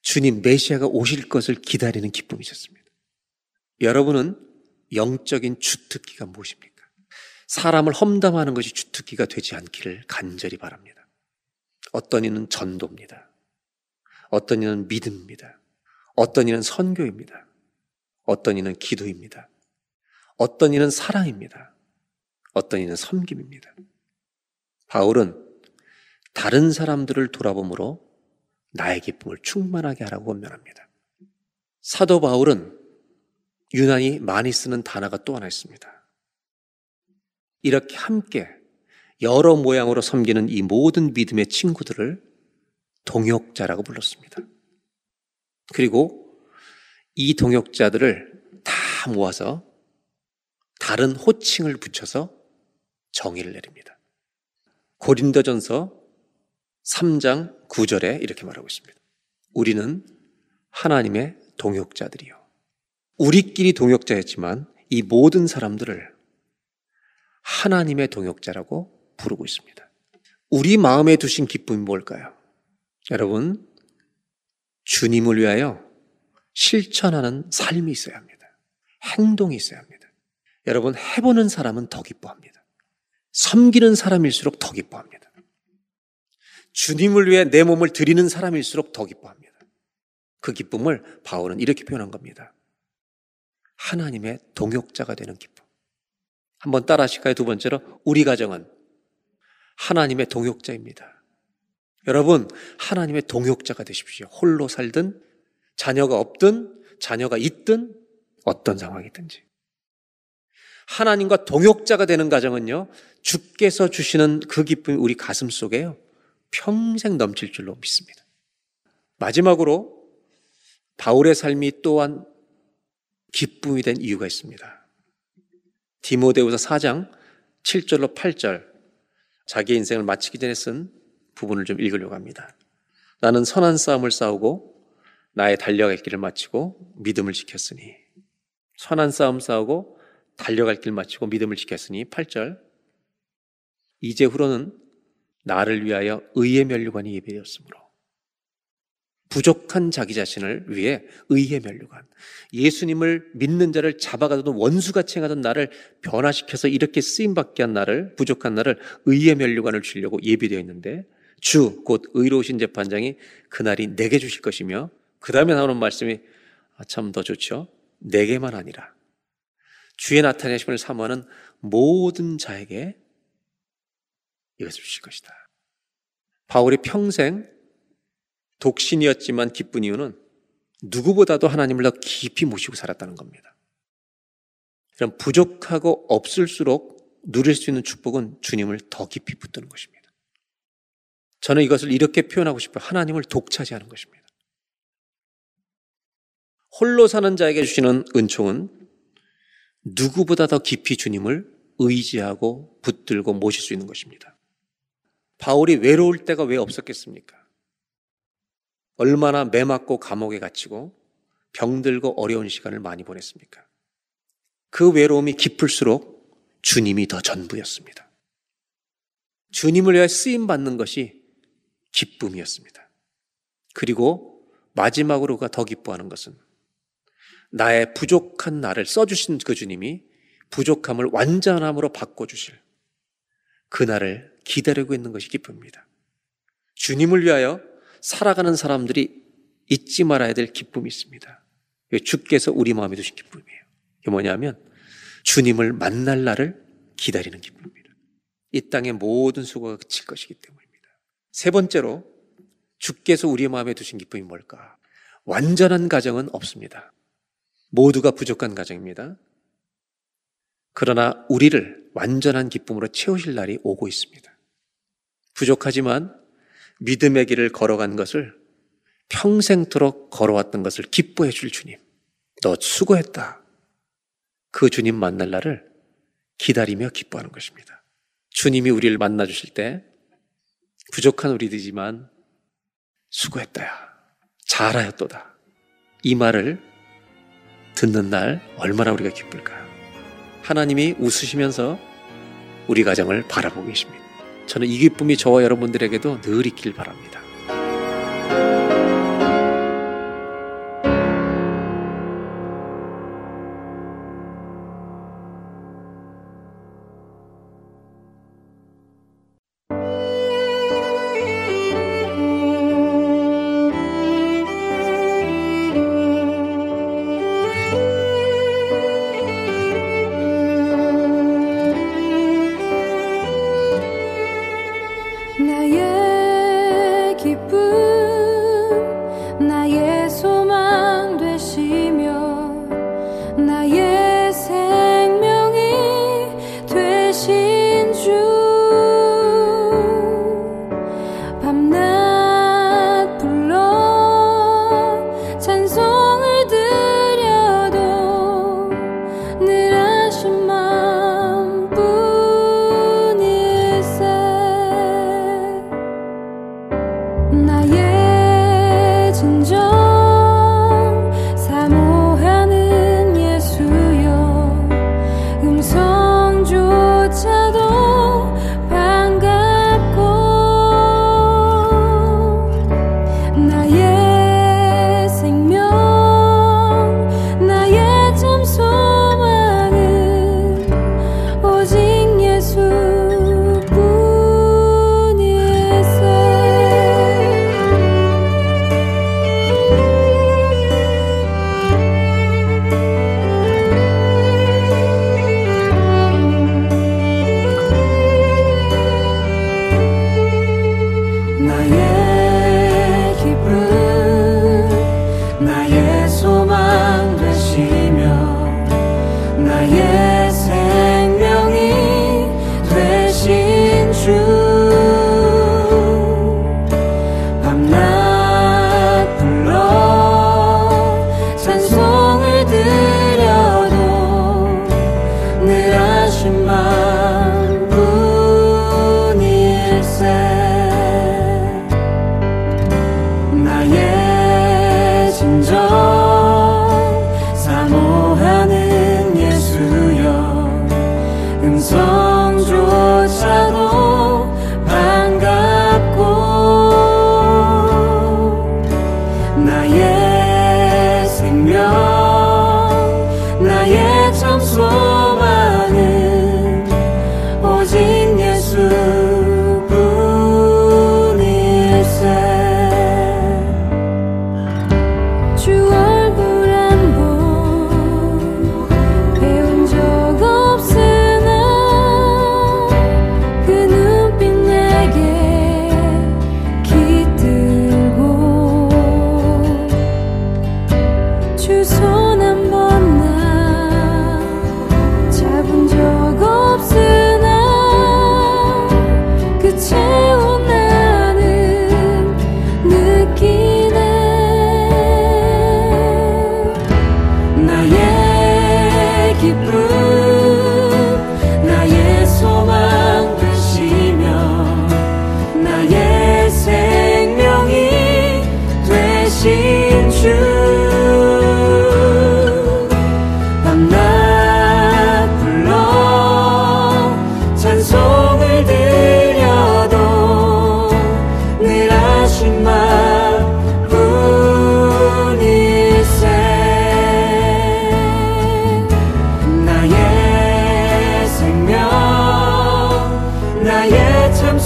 주님 메시아가 오실 것을 기다리는 기쁨이 있었습니다. 여러분은 영적인 주특기가 무엇입니까? 사람을 험담하는 것이 주특기가 되지 않기를 간절히 바랍니다. 어떤 이는 전도입니다. 어떤 이는 믿음입니다. 어떤 이는 선교입니다. 어떤 이는 기도입니다. 어떤 이는 사랑입니다. 어떤 이는 섬김입니다. 바울은 다른 사람들을 돌아봄으로 나의 기쁨을 충만하게 하라고 권면합니다. 사도 바울은 유난히 많이 쓰는 단어가 또 하나 있습니다. 이렇게 함께 여러 모양으로 섬기는 이 모든 믿음의 친구들을 동역자라고 불렀습니다. 그리고 이 동역자들을 다 모아서 다른 호칭을 붙여서 정의를 내립니다. 고린도전서 3장 9절에 이렇게 말하고 있습니다. 우리는 하나님의 동역자들이요. 우리끼리 동역자였지만 이 모든 사람들을 하나님의 동역자라고 부르고 있습니다. 우리 마음에 두신 기쁨이 뭘까요? 여러분, 주님을 위하여 실천하는 삶이 있어야 합니다. 행동이 있어야 합니다. 여러분, 해보는 사람은 더 기뻐합니다. 섬기는 사람일수록 더 기뻐합니다. 주님을 위해 내 몸을 드리는 사람일수록 더 기뻐합니다. 그 기쁨을 바울은 이렇게 표현한 겁니다. 하나님의 동역자가 되는 기쁨. 한번 따라 하실까요? 두 번째로, 우리 가정은 하나님의 동역자입니다. 여러분, 하나님의 동역자가 되십시오. 홀로 살든, 자녀가 없든, 자녀가 있든, 어떤 상황이든지. 하나님과 동역자가 되는 가정은요, 주께서 주시는 그 기쁨이 우리 가슴 속에요, 평생 넘칠 줄로 믿습니다. 마지막으로, 바울의 삶이 또한 기쁨이 된 이유가 있습니다. 디모데우서 4장 7절로 8절, 자기 인생을 마치기 전에 쓴 부분을 좀 읽으려고 합니다. 나는 선한 싸움을 싸우고 나의 달려갈 길을 마치고 믿음을 지켰으니 선한 싸움 싸우고 달려갈 길 마치고 믿음을 지켰으니 8절 이제 후로는 나를 위하여 의의 면류관이 예배되었으므로 부족한 자기 자신을 위해 의의 면류관 예수님을 믿는 자를 잡아가던 원수같이 행하던 나를 변화시켜서 이렇게 쓰임받게 한 나를 부족한 나를 의의 면류관을 주려고 예비되어 있는데 주 곧 의로우신 재판장이 그날이 내게 주실 것이며 그 다음에 나오는 말씀이 아, 참 더 좋죠. 내게만 아니라 주의 나타내심을 사모하는 모든 자에게 이것을 주실 것이다. 바울이 평생 독신이었지만 기쁜 이유는 누구보다도 하나님을 더 깊이 모시고 살았다는 겁니다. 그럼 부족하고 없을수록 누릴 수 있는 축복은 주님을 더 깊이 붙드는 것입니다. 저는 이것을 이렇게 표현하고 싶어요. 하나님을 독차지하는 것입니다. 홀로 사는 자에게 주시는 은총은 누구보다 더 깊이 주님을 의지하고 붙들고 모실 수 있는 것입니다. 바울이 외로울 때가 왜 없었겠습니까? 얼마나 매맞고 감옥에 갇히고 병들고 어려운 시간을 많이 보냈습니까? 그 외로움이 깊을수록 주님이 더 전부였습니다. 주님을 위해 쓰임 받는 것이 기쁨이었습니다. 그리고 마지막으로 그가 더 기뻐하는 것은 나의 부족한 나를 써주신 그 주님이 부족함을 완전함으로 바꿔주실 그날을 기다리고 있는 것이 기쁨입니다. 주님을 위하여 살아가는 사람들이 잊지 말아야 될 기쁨이 있습니다. 주께서 우리 마음에 두신 기쁨이에요. 이게 뭐냐면 주님을 만날 날을 기다리는 기쁨입니다. 이 땅의 모든 수고가 그칠 것이기 때문입니다. 세 번째로 주께서 우리 마음에 두신 기쁨이 뭘까? 완전한 가정은 없습니다. 모두가 부족한 가정입니다. 그러나 우리를 완전한 기쁨으로 채우실 날이 오고 있습니다. 부족하지만 믿음의 길을 걸어간 것을 평생토록 걸어왔던 것을 기뻐해 줄 주님. 너 수고했다. 그 주님 만날 날을 기다리며 기뻐하는 것입니다. 주님이 우리를 만나 주실 때 부족한 우리들이지만 수고했다야. 잘하였도다. 이 말을 듣는 날 얼마나 우리가 기쁠까요? 하나님이 웃으시면서 우리 가정을 바라보고 계십니다. 저는 이 기쁨이 저와 여러분들에게도 늘 있길 바랍니다.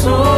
나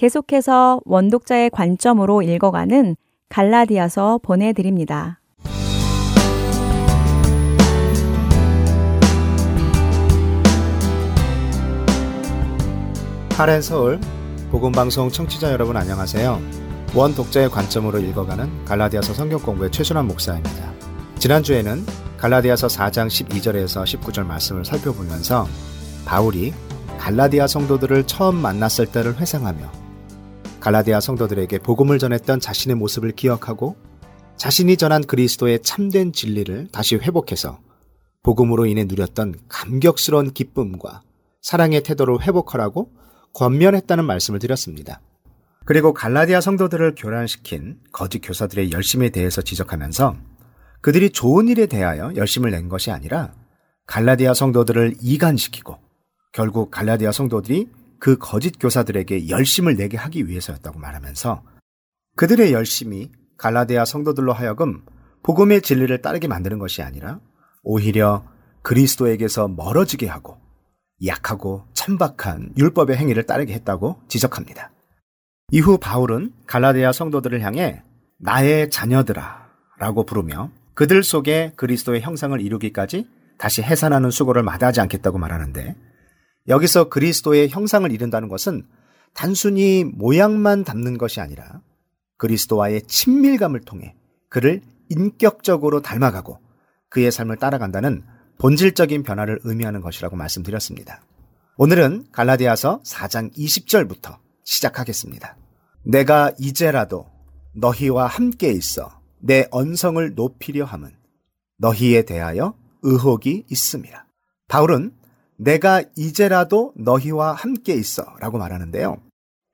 계속해서 원독자의 관점으로 읽어가는 갈라디아서 보내드립니다. 하렌 서울 복음방송 청취자 여러분 안녕하세요. 원 독자의 관점으로 읽어가는 갈라디아서 성경 공부의 최순환 목사입니다. 지난주에는 갈라디아서 4장 12절에서 19절 말씀을 살펴보면서 바울이 갈라디아 성도들을 처음 만났을 때를 회상하며 갈라디아 성도들에게 복음을 전했던 자신의 모습을 기억하고 자신이 전한 그리스도의 참된 진리를 다시 회복해서 복음으로 인해 누렸던 감격스러운 기쁨과 사랑의 태도를 회복하라고 권면했다는 말씀을 드렸습니다. 그리고 갈라디아 성도들을 교란시킨 거짓 교사들의 열심에 대해서 지적하면서 그들이 좋은 일에 대하여 열심을 낸 것이 아니라 갈라디아 성도들을 이간시키고 결국 갈라디아 성도들이 그 거짓 교사들에게 열심을 내게 하기 위해서였다고 말하면서 그들의 열심이 갈라디아 성도들로 하여금 복음의 진리를 따르게 만드는 것이 아니라 오히려 그리스도에게서 멀어지게 하고 약하고 천박한 율법의 행위를 따르게 했다고 지적합니다. 이후 바울은 갈라디아 성도들을 향해 나의 자녀들아 라고 부르며 그들 속에 그리스도의 형상을 이루기까지 다시 해산하는 수고를 마다하지 않겠다고 말하는데 여기서 그리스도의 형상을 이룬다는 것은 단순히 모양만 담는 것이 아니라 그리스도와의 친밀감을 통해 그를 인격적으로 닮아가고 그의 삶을 따라간다는 본질적인 변화를 의미하는 것이라고 말씀드렸습니다. 오늘은 갈라디아서 4장 20절부터 시작하겠습니다. 내가 이제라도 너희와 함께 있어 내 언성을 높이려 함은 너희에 대하여 의혹이 있음이라. 바울은 내가 이제라도 너희와 함께 있어 라고 말하는데요.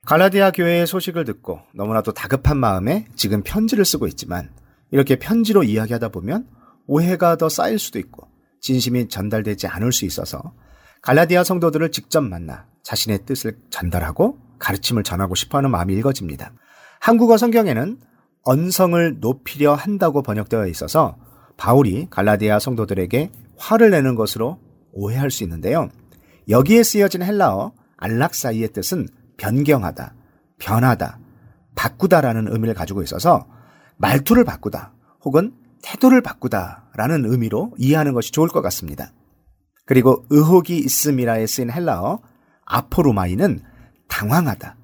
갈라디아 교회의 소식을 듣고 너무나도 다급한 마음에 지금 편지를 쓰고 있지만 이렇게 편지로 이야기하다 보면 오해가 더 쌓일 수도 있고 진심이 전달되지 않을 수 있어서 갈라디아 성도들을 직접 만나 자신의 뜻을 전달하고 가르침을 전하고 싶어 하는 마음이 읽어집니다. 한국어 성경에는 언성을 높이려 한다고 번역되어 있어서 바울이 갈라디아 성도들에게 화를 내는 것으로 오해할 수 있는데요. 여기에 쓰여진 헬라어 안락사이의 뜻은 변경하다, 변하다, 바꾸다라는 의미를 가지고 있어서 말투를 바꾸다 혹은 태도를 바꾸다라는 의미로 이해하는 것이 좋을 것 같습니다. 그리고 의혹이 있음이라에 쓰인 헬라어 아포로마이는 당황하다,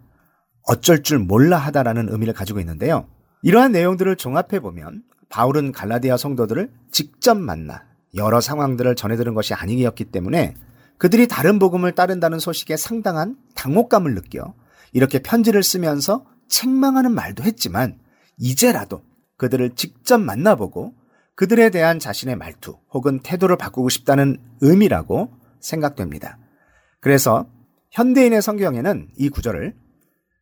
어쩔 줄 몰라 하다라는 의미를 가지고 있는데요. 이러한 내용들을 종합해 보면 바울은 갈라디아 성도들을 직접 만나 여러 상황들을 전해들은 것이 아니었기 때문에 그들이 다른 복음을 따른다는 소식에 상당한 당혹감을 느껴 이렇게 편지를 쓰면서 책망하는 말도 했지만 이제라도 그들을 직접 만나보고 그들에 대한 자신의 말투 혹은 태도를 바꾸고 싶다는 의미라고 생각됩니다. 그래서 현대인의 성경에는 이 구절을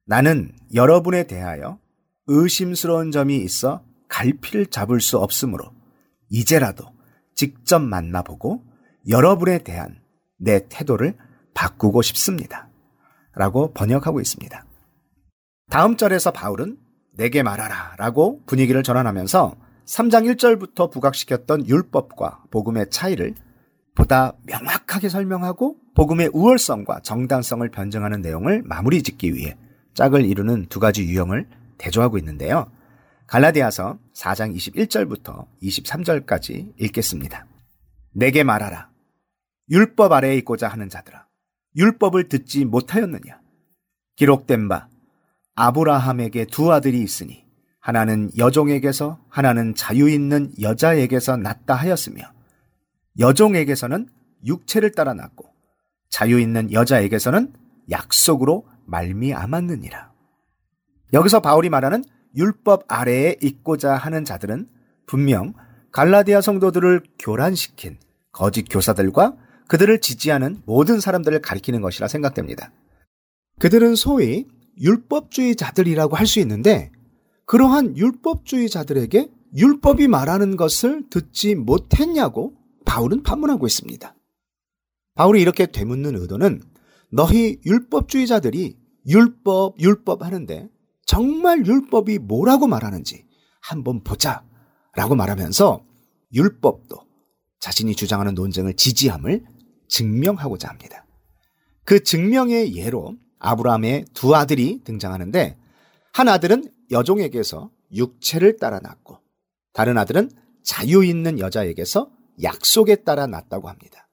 나는 여러분에 대하여 의심스러운 점이 있어 갈피를 잡을 수 없으므로 이제라도 직접 만나보고 여러분에 대한 내 태도를 바꾸고 싶습니다. 라고 번역하고 있습니다. 다음 절에서 바울은 내게 말하라 라고 분위기를 전환하면서 3장 1절부터 부각시켰던 율법과 복음의 차이를 보다 명확하게 설명하고 복음의 우월성과 정당성을 변증하는 내용을 마무리 짓기 위해 짝을 이루는 두 가지 유형을 대조하고 있는데요. 갈라디아서 4장 21절부터 23절까지 읽겠습니다. 내게 말하라. 율법 아래에 있고자 하는 자들아. 율법을 듣지 못하였느냐? 기록된 바 아브라함에게 두 아들이 있으니 하나는 여종에게서 하나는 자유 있는 여자에게서 낳다 하였으며 여종에게서는 육체를 따라 낳고 자유 있는 여자에게서는 약속으로 말미암았느니라. 여기서 바울이 말하는 율법 아래에 있고자 하는 자들은 분명 갈라디아 성도들을 교란시킨 거짓 교사들과 그들을 지지하는 모든 사람들을 가리키는 것이라 생각됩니다. 그들은 소위 율법주의자들이라고 할 수 있는데 그러한 율법주의자들에게 율법이 말하는 것을 듣지 못했냐고 바울은 반문하고 있습니다. 바울이 이렇게 되묻는 의도는 너희 율법주의자들이 율법, 율법 하는데 정말 율법이 뭐라고 말하는지 한번 보자 라고 말하면서 율법도 자신이 주장하는 논쟁을 지지함을 증명하고자 합니다. 그 증명의 예로 아브라함의 두 아들이 등장하는데 한 아들은 여종에게서 육체를 따라 낳고 다른 아들은 자유 있는 여자에게서 약속에 따라 낳았다고 합니다.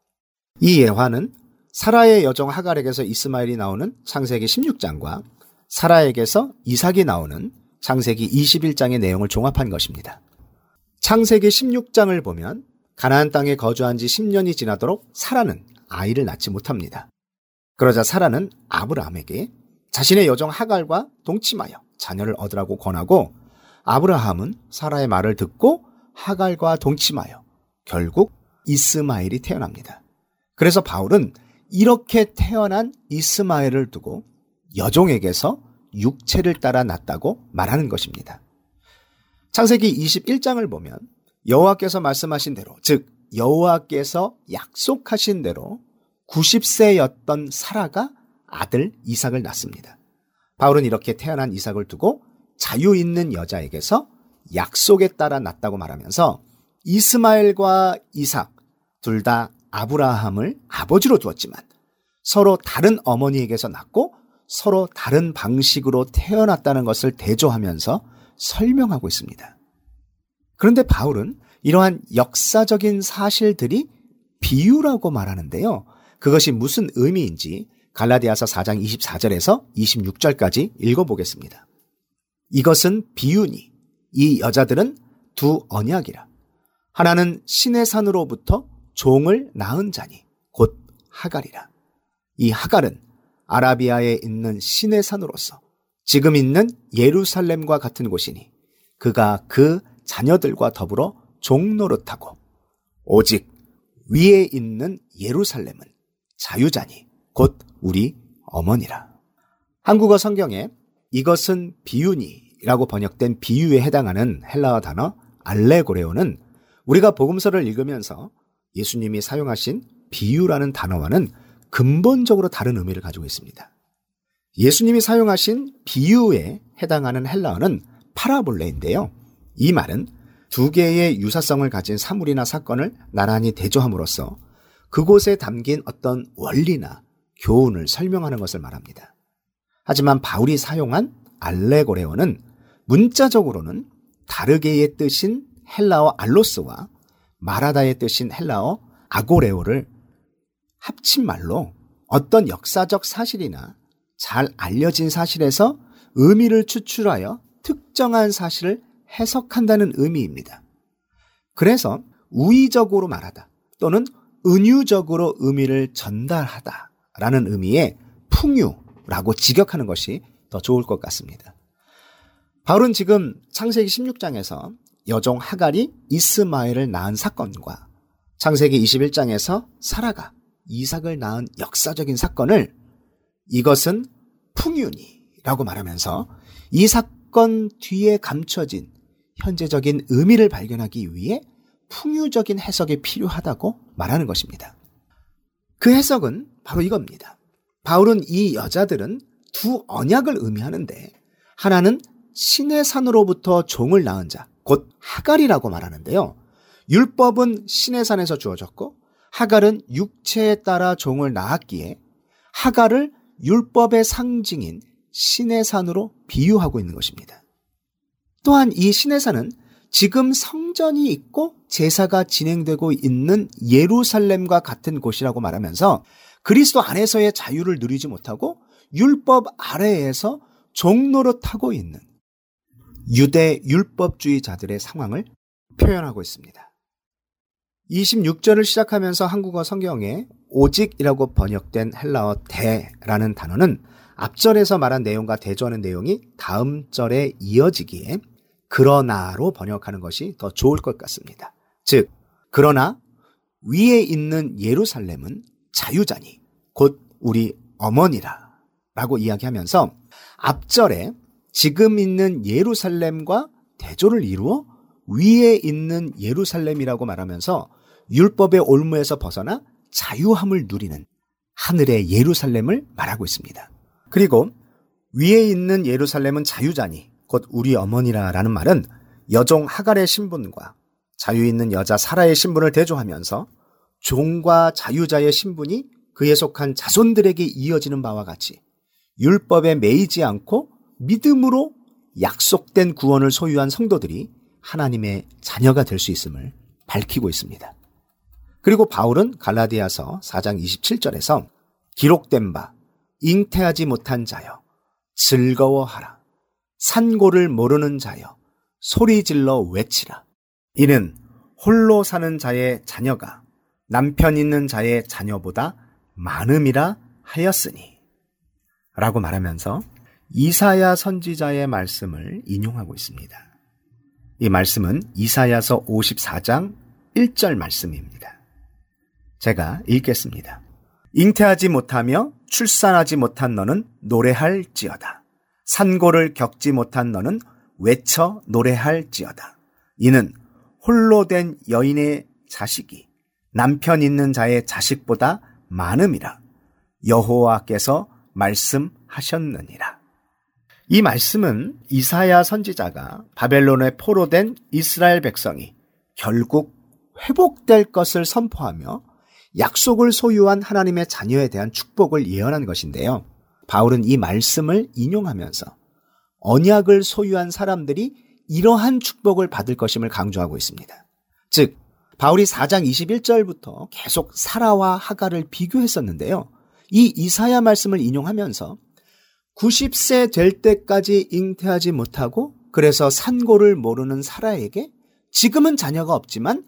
이 예화는 사라의 여종 하갈에게서 이스마엘이 나오는 창세기 16장과 사라에게서 이삭이 나오는 창세기 21장의 내용을 종합한 것입니다. 창세기 16장을 보면 가나안 땅에 거주한 지 10년이 지나도록 사라는 아이를 낳지 못합니다. 그러자 사라는 아브라함에게 자신의 여종 하갈과 동침하여 자녀를 얻으라고 권하고 아브라함은 사라의 말을 듣고 하갈과 동침하여 결국 이스마엘이 태어납니다. 그래서 바울은 이렇게 태어난 이스마엘을 두고 여종에게서 육체를 따라 낳았다고 말하는 것입니다. 창세기 21장을 보면 여호와께서 말씀하신 대로 즉 여호와께서 약속하신 대로 90세였던 사라가 아들 이삭을 낳습니다. 바울은 이렇게 태어난 이삭을 두고 자유 있는 여자에게서 약속에 따라 낳았다고 말하면서 이스마엘과 이삭 둘 다 아브라함을 아버지로 두었지만 서로 다른 어머니에게서 낳고 서로 다른 방식으로 태어났다는 것을 대조하면서 설명하고 있습니다. 그런데 바울은 이러한 역사적인 사실들이 비유라고 말하는데요. 그것이 무슨 의미인지 갈라디아서 4장 24절에서 26절까지 읽어보겠습니다. 이것은 비유니 이 여자들은 두 언약이라. 하나는 신의 산으로부터 종을 낳은 자니 곧 하갈이라. 이 하갈은 아라비아에 있는 신의 산으로서 지금 있는 예루살렘과 같은 곳이니 그가 그 자녀들과 더불어 종노릇하고 오직 위에 있는 예루살렘은 자유자니 곧 우리 어머니라. 한국어 성경에 이것은 비유니라고 번역된 비유에 해당하는 헬라어 단어 알레고레오는 우리가 복음서를 읽으면서 예수님이 사용하신 비유라는 단어와는 근본적으로 다른 의미를 가지고 있습니다. 예수님이 사용하신 비유에 해당하는 헬라어는 파라볼레인데요. 이 말은 두 개의 유사성을 가진 사물이나 사건을 나란히 대조함으로써 그곳에 담긴 어떤 원리나 교훈을 설명하는 것을 말합니다. 하지만 바울이 사용한 알레고레오는 문자적으로는 다르게의 뜻인 헬라어 알로스와 마라다의 뜻인 헬라어 아고레오를 합친 말로 어떤 역사적 사실이나 잘 알려진 사실에서 의미를 추출하여 특정한 사실을 해석한다는 의미입니다. 그래서 우의적으로 말하다 또는 은유적으로 의미를 전달하다 라는 의미의 풍유라고 직역하는 것이 더 좋을 것 같습니다. 바울은 지금 창세기 16장에서 여종 하갈이 이스마엘을 낳은 사건과 창세기 21장에서 사라가 이삭을 낳은 역사적인 사건을 이것은 풍윤이라고 말하면서 이 사건 뒤에 감춰진 현재적인 의미를 발견하기 위해 풍유적인 해석이 필요하다고 말하는 것입니다. 그 해석은 바로 이겁니다. 바울은 이 여자들은 두 언약을 의미하는데 하나는 신의 산으로부터 종을 낳은 자, 곧 하갈이라고 말하는데요. 율법은 신의 산에서 주어졌고 하갈은 육체에 따라 종을 낳았기에 하갈을 율법의 상징인 신의 산으로 비유하고 있는 것입니다. 또한 이 신의 산은 지금 성전이 있고 제사가 진행되고 있는 예루살렘과 같은 곳이라고 말하면서 그리스도 안에서의 자유를 누리지 못하고 율법 아래에서 종노릇하고 있는 유대 율법주의자들의 상황을 표현하고 있습니다. 26절을 시작하면서 한국어 성경에 오직이라고 번역된 헬라어 대라는 단어는 앞절에서 말한 내용과 대조하는 내용이 다음 절에 이어지기에 그러나로 번역하는 것이 더 좋을 것 같습니다. 즉, 그러나 위에 있는 예루살렘은 자유자니 곧 우리 어머니라 라고 이야기하면서 앞절에 지금 있는 예루살렘과 대조를 이루어 위에 있는 예루살렘이라고 말하면서 율법의 올무에서 벗어나 자유함을 누리는 하늘의 예루살렘을 말하고 있습니다. 그리고 위에 있는 예루살렘은 자유자니 곧 우리 어머니라라는 말은 여종 하갈의 신분과 자유 있는 여자 사라의 신분을 대조하면서 종과 자유자의 신분이 그에 속한 자손들에게 이어지는 바와 같이 율법에 매이지 않고 믿음으로 약속된 구원을 소유한 성도들이 하나님의 자녀가 될 수 있음을 밝히고 있습니다. 그리고 바울은 갈라디아서 4장 27절에서 기록된 바 잉태하지 못한 자여 즐거워하라 산고를 모르는 자여 소리 질러 외치라 이는 홀로 사는 자의 자녀가 남편 있는 자의 자녀보다 많음이라 하였으니 라고 말하면서 이사야 선지자의 말씀을 인용하고 있습니다. 이 말씀은 이사야서 54장 1절 말씀입니다. 제가 읽겠습니다. 잉태하지 못하며 출산하지 못한 너는 노래할지어다. 산고를 겪지 못한 너는 외쳐 노래할지어다. 이는 홀로 된 여인의 자식이 남편 있는 자의 자식보다 많음이라 여호와께서 말씀하셨느니라. 이 말씀은 이사야 선지자가 바벨론에 포로된 이스라엘 백성이 결국 회복될 것을 선포하며 약속을 소유한 하나님의 자녀에 대한 축복을 예언한 것인데요. 바울은 이 말씀을 인용하면서 언약을 소유한 사람들이 이러한 축복을 받을 것임을 강조하고 있습니다. 즉, 바울이 4장 21절부터 계속 사라와 하가를 비교했었는데요. 이 이사야 말씀을 인용하면서 90세 될 때까지 잉태하지 못하고 그래서 산고를 모르는 사라에게 지금은 자녀가 없지만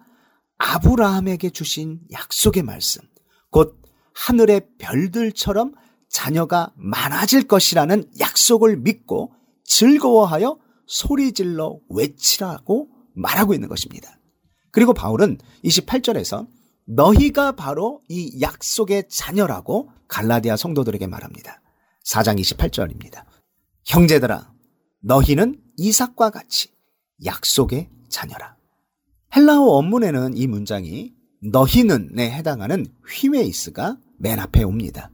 아브라함에게 주신 약속의 말씀, 곧 하늘의 별들처럼 자녀가 많아질 것이라는 약속을 믿고 즐거워하여 소리질러 외치라고 말하고 있는 것입니다. 그리고 바울은 28절에서 너희가 바로 이 약속의 자녀라고 갈라디아 성도들에게 말합니다. 4장 28절입니다. 형제들아, 너희는 이삭과 같이 약속의 자녀라. 헬라어 원문에는 이 문장이 너희는에 해당하는 휘메이스가 맨 앞에 옵니다.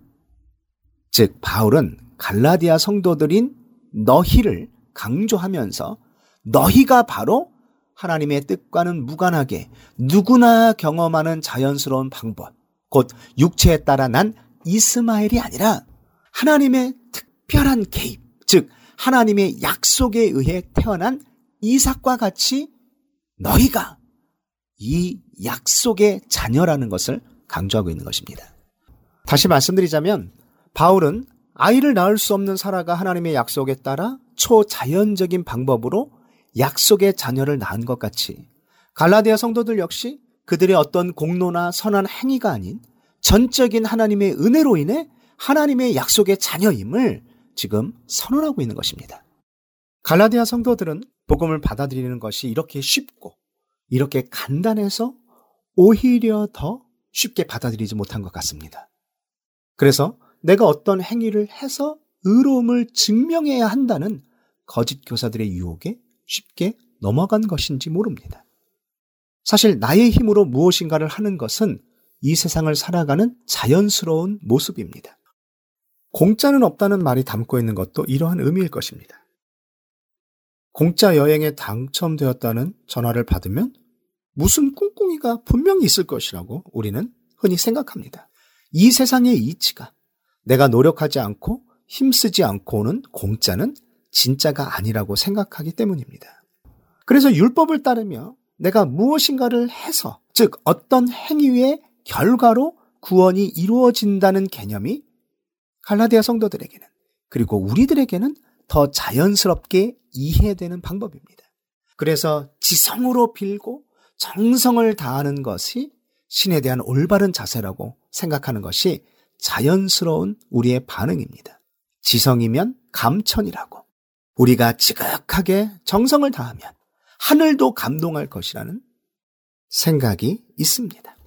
즉 바울은 갈라디아 성도들인 너희를 강조하면서 너희가 바로 하나님의 뜻과는 무관하게 누구나 경험하는 자연스러운 방법, 곧 육체에 따라 난 이스마엘이 아니라 하나님의 특별한 개입, 즉 하나님의 약속에 의해 태어난 이삭과 같이 너희가 이 약속의 자녀라는 것을 강조하고 있는 것입니다. 다시 말씀드리자면 바울은 아이를 낳을 수 없는 사라가 하나님의 약속에 따라 초자연적인 방법으로 약속의 자녀를 낳은 것 같이 갈라디아 성도들 역시 그들의 어떤 공로나 선한 행위가 아닌 전적인 하나님의 은혜로 인해 하나님의 약속의 자녀임을 지금 선언하고 있는 것입니다. 갈라디아 성도들은 복음을 받아들이는 것이 이렇게 쉽고 이렇게 간단해서 오히려 더 쉽게 받아들이지 못한 것 같습니다. 그래서 내가 어떤 행위를 해서 의로움을 증명해야 한다는 거짓 교사들의 유혹에 쉽게 넘어간 것인지 모릅니다. 사실 나의 힘으로 무엇인가를 하는 것은 이 세상을 살아가는 자연스러운 모습입니다. 공짜는 없다는 말이 담고 있는 것도 이러한 의미일 것입니다. 공짜 여행에 당첨되었다는 전화를 받으면 무슨 꿍꿍이가 분명히 있을 것이라고 우리는 흔히 생각합니다. 이 세상의 이치가 내가 노력하지 않고 힘쓰지 않고 오는 공짜는 진짜가 아니라고 생각하기 때문입니다. 그래서 율법을 따르며 내가 무엇인가를 해서, 즉, 어떤 행위의 결과로 구원이 이루어진다는 개념이 갈라디아 성도들에게는, 그리고 우리들에게는 더 자연스럽게 이해되는 방법입니다. 그래서 지성으로 빌고 정성을 다하는 것이 신에 대한 올바른 자세라고 생각하는 것이 자연스러운 우리의 반응입니다. 지성이면 감천이라고. 우리가 지극하게 정성을 다하면 하늘도 감동할 것이라는 생각이 있습니다.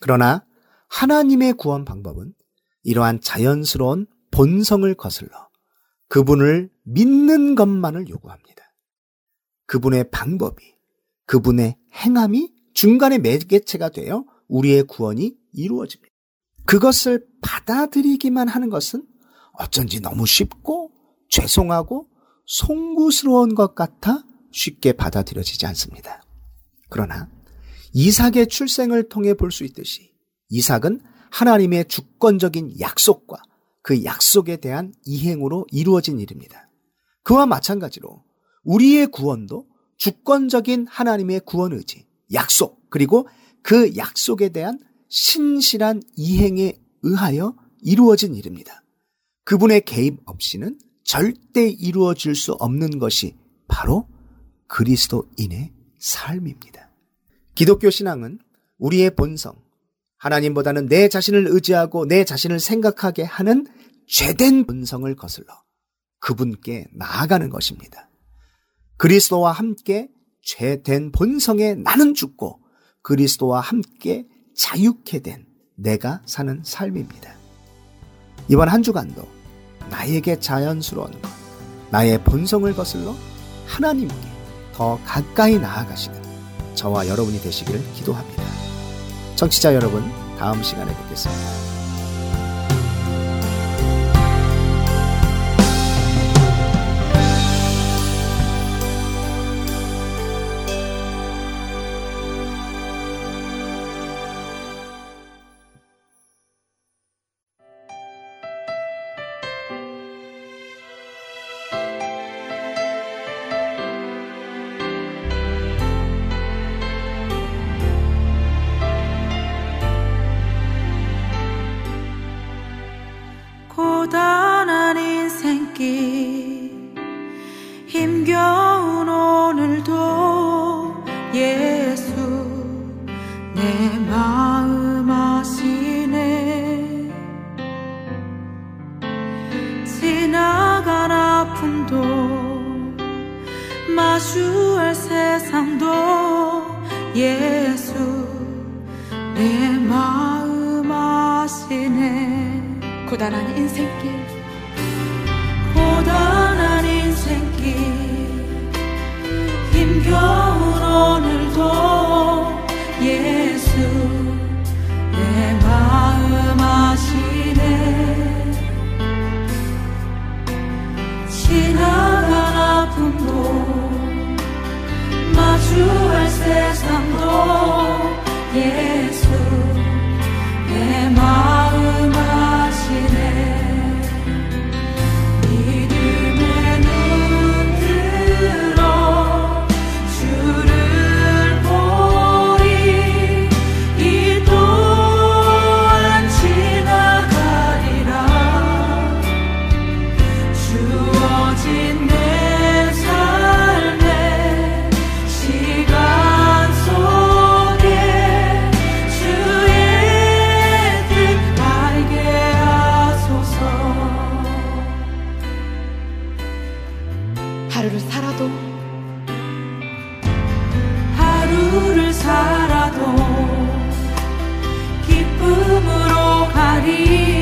그러나 하나님의 구원 방법은 이러한 자연스러운 본성을 거슬러 그분을 믿는 것만을 요구합니다. 그분의 방법이, 그분의 행함이 중간에 매개체가 되어 우리의 구원이 이루어집니다. 그것을 받아들이기만 하는 것은 어쩐지 너무 쉽고 죄송하고 송구스러운 것 같아 쉽게 받아들여지지 않습니다. 그러나 이삭의 출생을 통해 볼 수 있듯이 이삭은 하나님의 주권적인 약속과 그 약속에 대한 이행으로 이루어진 일입니다. 그와 마찬가지로 우리의 구원도 주권적인 하나님의 구원 의지, 약속, 그리고 그 약속에 대한 신실한 이행에 의하여 이루어진 일입니다. 그분의 개입 없이는 절대 이루어질 수 없는 것이 바로 그리스도인의 삶입니다. 기독교 신앙은 우리의 본성, 하나님보다는 내 자신을 의지하고 내 자신을 생각하게 하는 죄된 본성을 거슬러 그분께 나아가는 것입니다. 그리스도와 함께 죄된 본성에 나는 죽고 그리스도와 함께 자유케 된 내가 사는 삶입니다. 이번 한 주간도 나에게 자연스러운 것, 나의 본성을 거슬러 하나님께 더 가까이 나아가시는 저와 여러분이 되시기를 기도합니다. 청취자 여러분, 다음 시간에 뵙겠습니다. 하루를 살아도 하루를 살아도 기쁨으로 가리